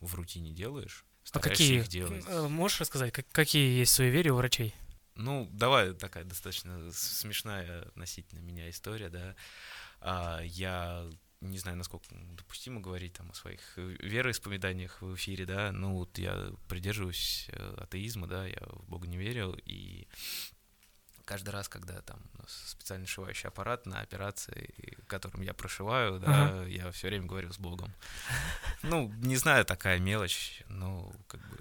Speaker 3: в рутине делаешь,
Speaker 2: а какие? их делать. Э, можешь рассказать, как, какие есть суеверия у врачей?
Speaker 3: Ну, давай такая достаточно смешная относительно меня история, да. А, я не знаю, насколько допустимо говорить там о своих вероисповеданиях в эфире, да, ну вот я придерживаюсь э, атеизма, да, я в Бога не верил, и каждый раз, когда там у нас специальный шивающий аппарат на операции, которым я прошиваю, да, ага. я все время говорю с Богом. Ну, не знаю, такая мелочь, но как бы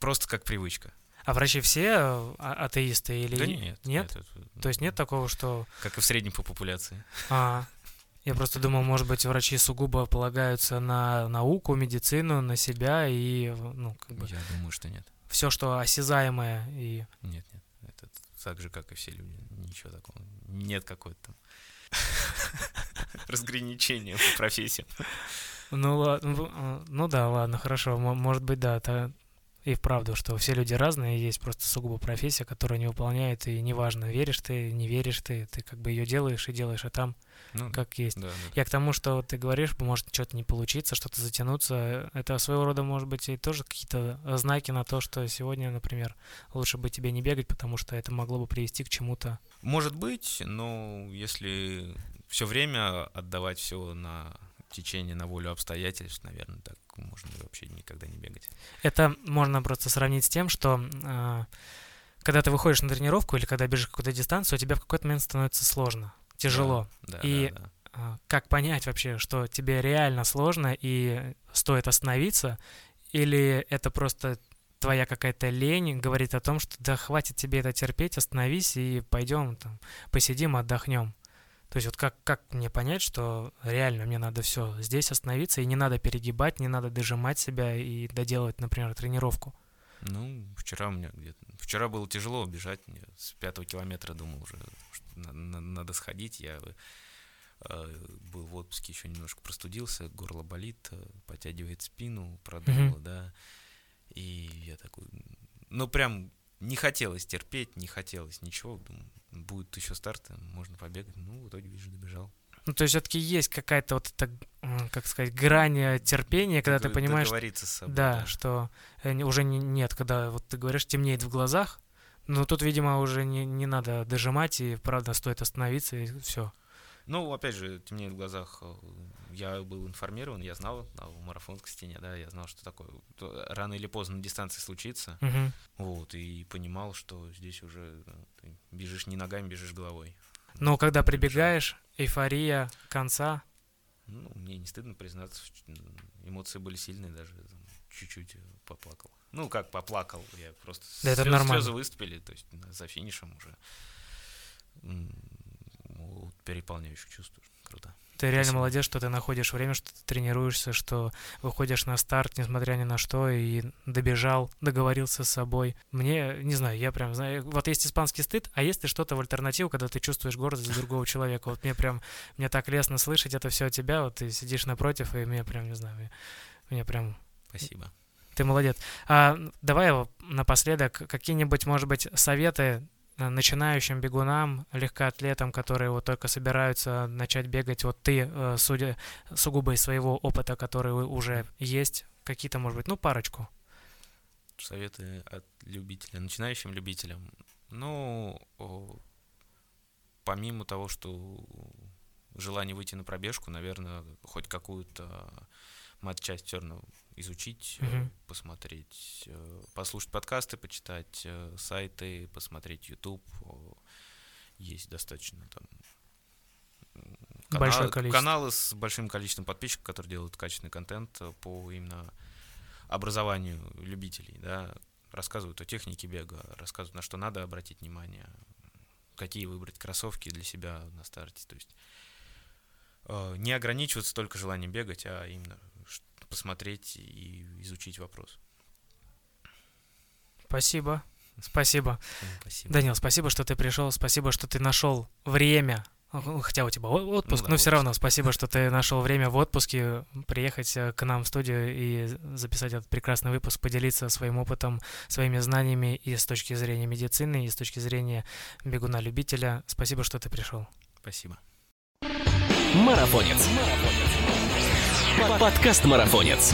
Speaker 3: просто как привычка.
Speaker 2: А врачи все а, атеисты или
Speaker 3: да нет? Нет.
Speaker 2: нет это, То есть нет такого, что...
Speaker 3: Как и в среднем по популяции.
Speaker 2: А, я просто думал, может быть, врачи сугубо полагаются на науку, медицину, на себя и, ну, как бы...
Speaker 3: Я думаю, что нет.
Speaker 2: Все, что осязаемое и...
Speaker 3: Нет, нет, это так же, как и все люди. Ничего такого. Нет какой-то там *laughs* разграничения по профессиям.
Speaker 2: Ну, ладно, а, ну да, ладно, хорошо. Может быть, да, и вправду, что все люди разные, есть просто сугубо профессия, которую не выполняет, и неважно, веришь ты, не веришь ты, ты как бы ее делаешь и делаешь, а там ну, как есть. Да, да, Я к тому, что ты говоришь, может что-то не получиться, что-то затянуться, это своего рода, может быть, и тоже какие-то знаки на то, что сегодня, например, лучше бы тебе не бегать, потому что это могло бы привести к чему-то.
Speaker 3: Может быть, но если все время отдавать все на течение, на волю обстоятельств, наверное, так можно вообще никогда не бегать.
Speaker 2: Это можно просто сравнить с тем, что э, когда ты выходишь на тренировку или когда бежишь какую-то дистанцию, у тебя в какой-то момент становится сложно, тяжело.
Speaker 3: Да, да,
Speaker 2: и
Speaker 3: да, да.
Speaker 2: Э, как понять вообще, что тебе реально сложно и стоит остановиться, или это просто твоя какая-то лень говорит о том, что да хватит тебе это терпеть, остановись и пойдем там, посидим, отдохнем. То есть вот как, как мне понять, что реально мне надо все здесь остановиться, и не надо перегибать, не надо дожимать себя и доделать, например, тренировку?
Speaker 3: Ну, вчера у меня где-то... Вчера было тяжело бежать, мне с пятого километра думал уже, что надо, надо сходить. Я э, был в отпуске, еще немножко простудился, горло болит, э, подтягивает спину, продуло, mm-hmm. да. И я такой... Ну, прям не хотелось терпеть, не хотелось ничего. Думаю, будет еще старт, можно побегать. Ну, в итоге, вижу, добежал.
Speaker 2: Ну, то есть все-таки есть какая-то вот эта, как сказать, грань терпения, когда ты понимаешь...
Speaker 3: Договориться с собой.
Speaker 2: Да, да. что э, уже не, нет, когда вот ты говоришь, темнеет в глазах, но тут, видимо, уже не, не надо дожимать, и правда стоит остановиться, и все.
Speaker 3: Ну, опять же, темнеет в глазах. Э, я был информирован, я знал да, в марафонской стене, да, я знал, что такое рано или поздно на дистанции случится.
Speaker 2: Uh-huh.
Speaker 3: Вот, и понимал, что здесь уже да, ты бежишь не ногами, бежишь головой.
Speaker 2: Но когда прибегаешь, эйфория конца.
Speaker 3: Ну, мне не стыдно признаться, эмоции были сильные, даже там, чуть-чуть поплакал. Ну, как поплакал, я просто
Speaker 2: да, это нормально.
Speaker 3: слезы выступили, то есть за финишем уже переполняющих чувств. Круто.
Speaker 2: Ты реально Спасибо. молодец, что ты находишь время, что ты тренируешься, что выходишь на старт, несмотря ни на что, и добежал, договорился с собой. Мне, не знаю, я прям знаю, вот есть испанский стыд, а есть ли что-то в альтернативу, когда ты чувствуешь гордость за другого человека? Вот мне прям, мне так лестно слышать это все от тебя, вот ты сидишь напротив, и мне прям, не знаю, мне, мне прям...
Speaker 3: Спасибо.
Speaker 2: Ты молодец. А, давай напоследок какие-нибудь, может быть, советы начинающим бегунам, легкоатлетам, которые вот только собираются начать бегать, вот ты, э, судя сугубо из своего опыта, который уже есть, какие-то, может быть, ну, парочку.
Speaker 3: Советы от любителя, начинающим любителям. Ну, помимо того, что желание выйти на пробежку, наверное, хоть какую-то матчасть все равно изучить,
Speaker 2: mm-hmm.
Speaker 3: посмотреть, э, послушать подкасты, почитать э, сайты, посмотреть YouTube. Есть достаточно там
Speaker 2: канал, Большое количество.
Speaker 3: каналы с большим количеством подписчиков, которые делают качественный контент по именно образованию любителей, да, рассказывают о технике бега, рассказывают, на что надо обратить внимание, какие выбрать кроссовки для себя на старте. То есть не ограничиваться только желанием бегать, а именно посмотреть и изучить вопрос.
Speaker 2: Спасибо. Спасибо.
Speaker 3: спасибо.
Speaker 2: Данил, спасибо, что ты пришел. Спасибо, что ты нашел время. Хотя у тебя отпуск, ну, да, но все равно спасибо, что ты *laughs* нашел время в отпуске приехать э, к нам в студию и записать этот прекрасный выпуск, поделиться своим опытом, своими знаниями и с точки зрения медицины, и с точки зрения бегуна-любителя. Спасибо, что ты пришел.
Speaker 3: Спасибо.
Speaker 1: Марафонец. Подкаст Марафонец.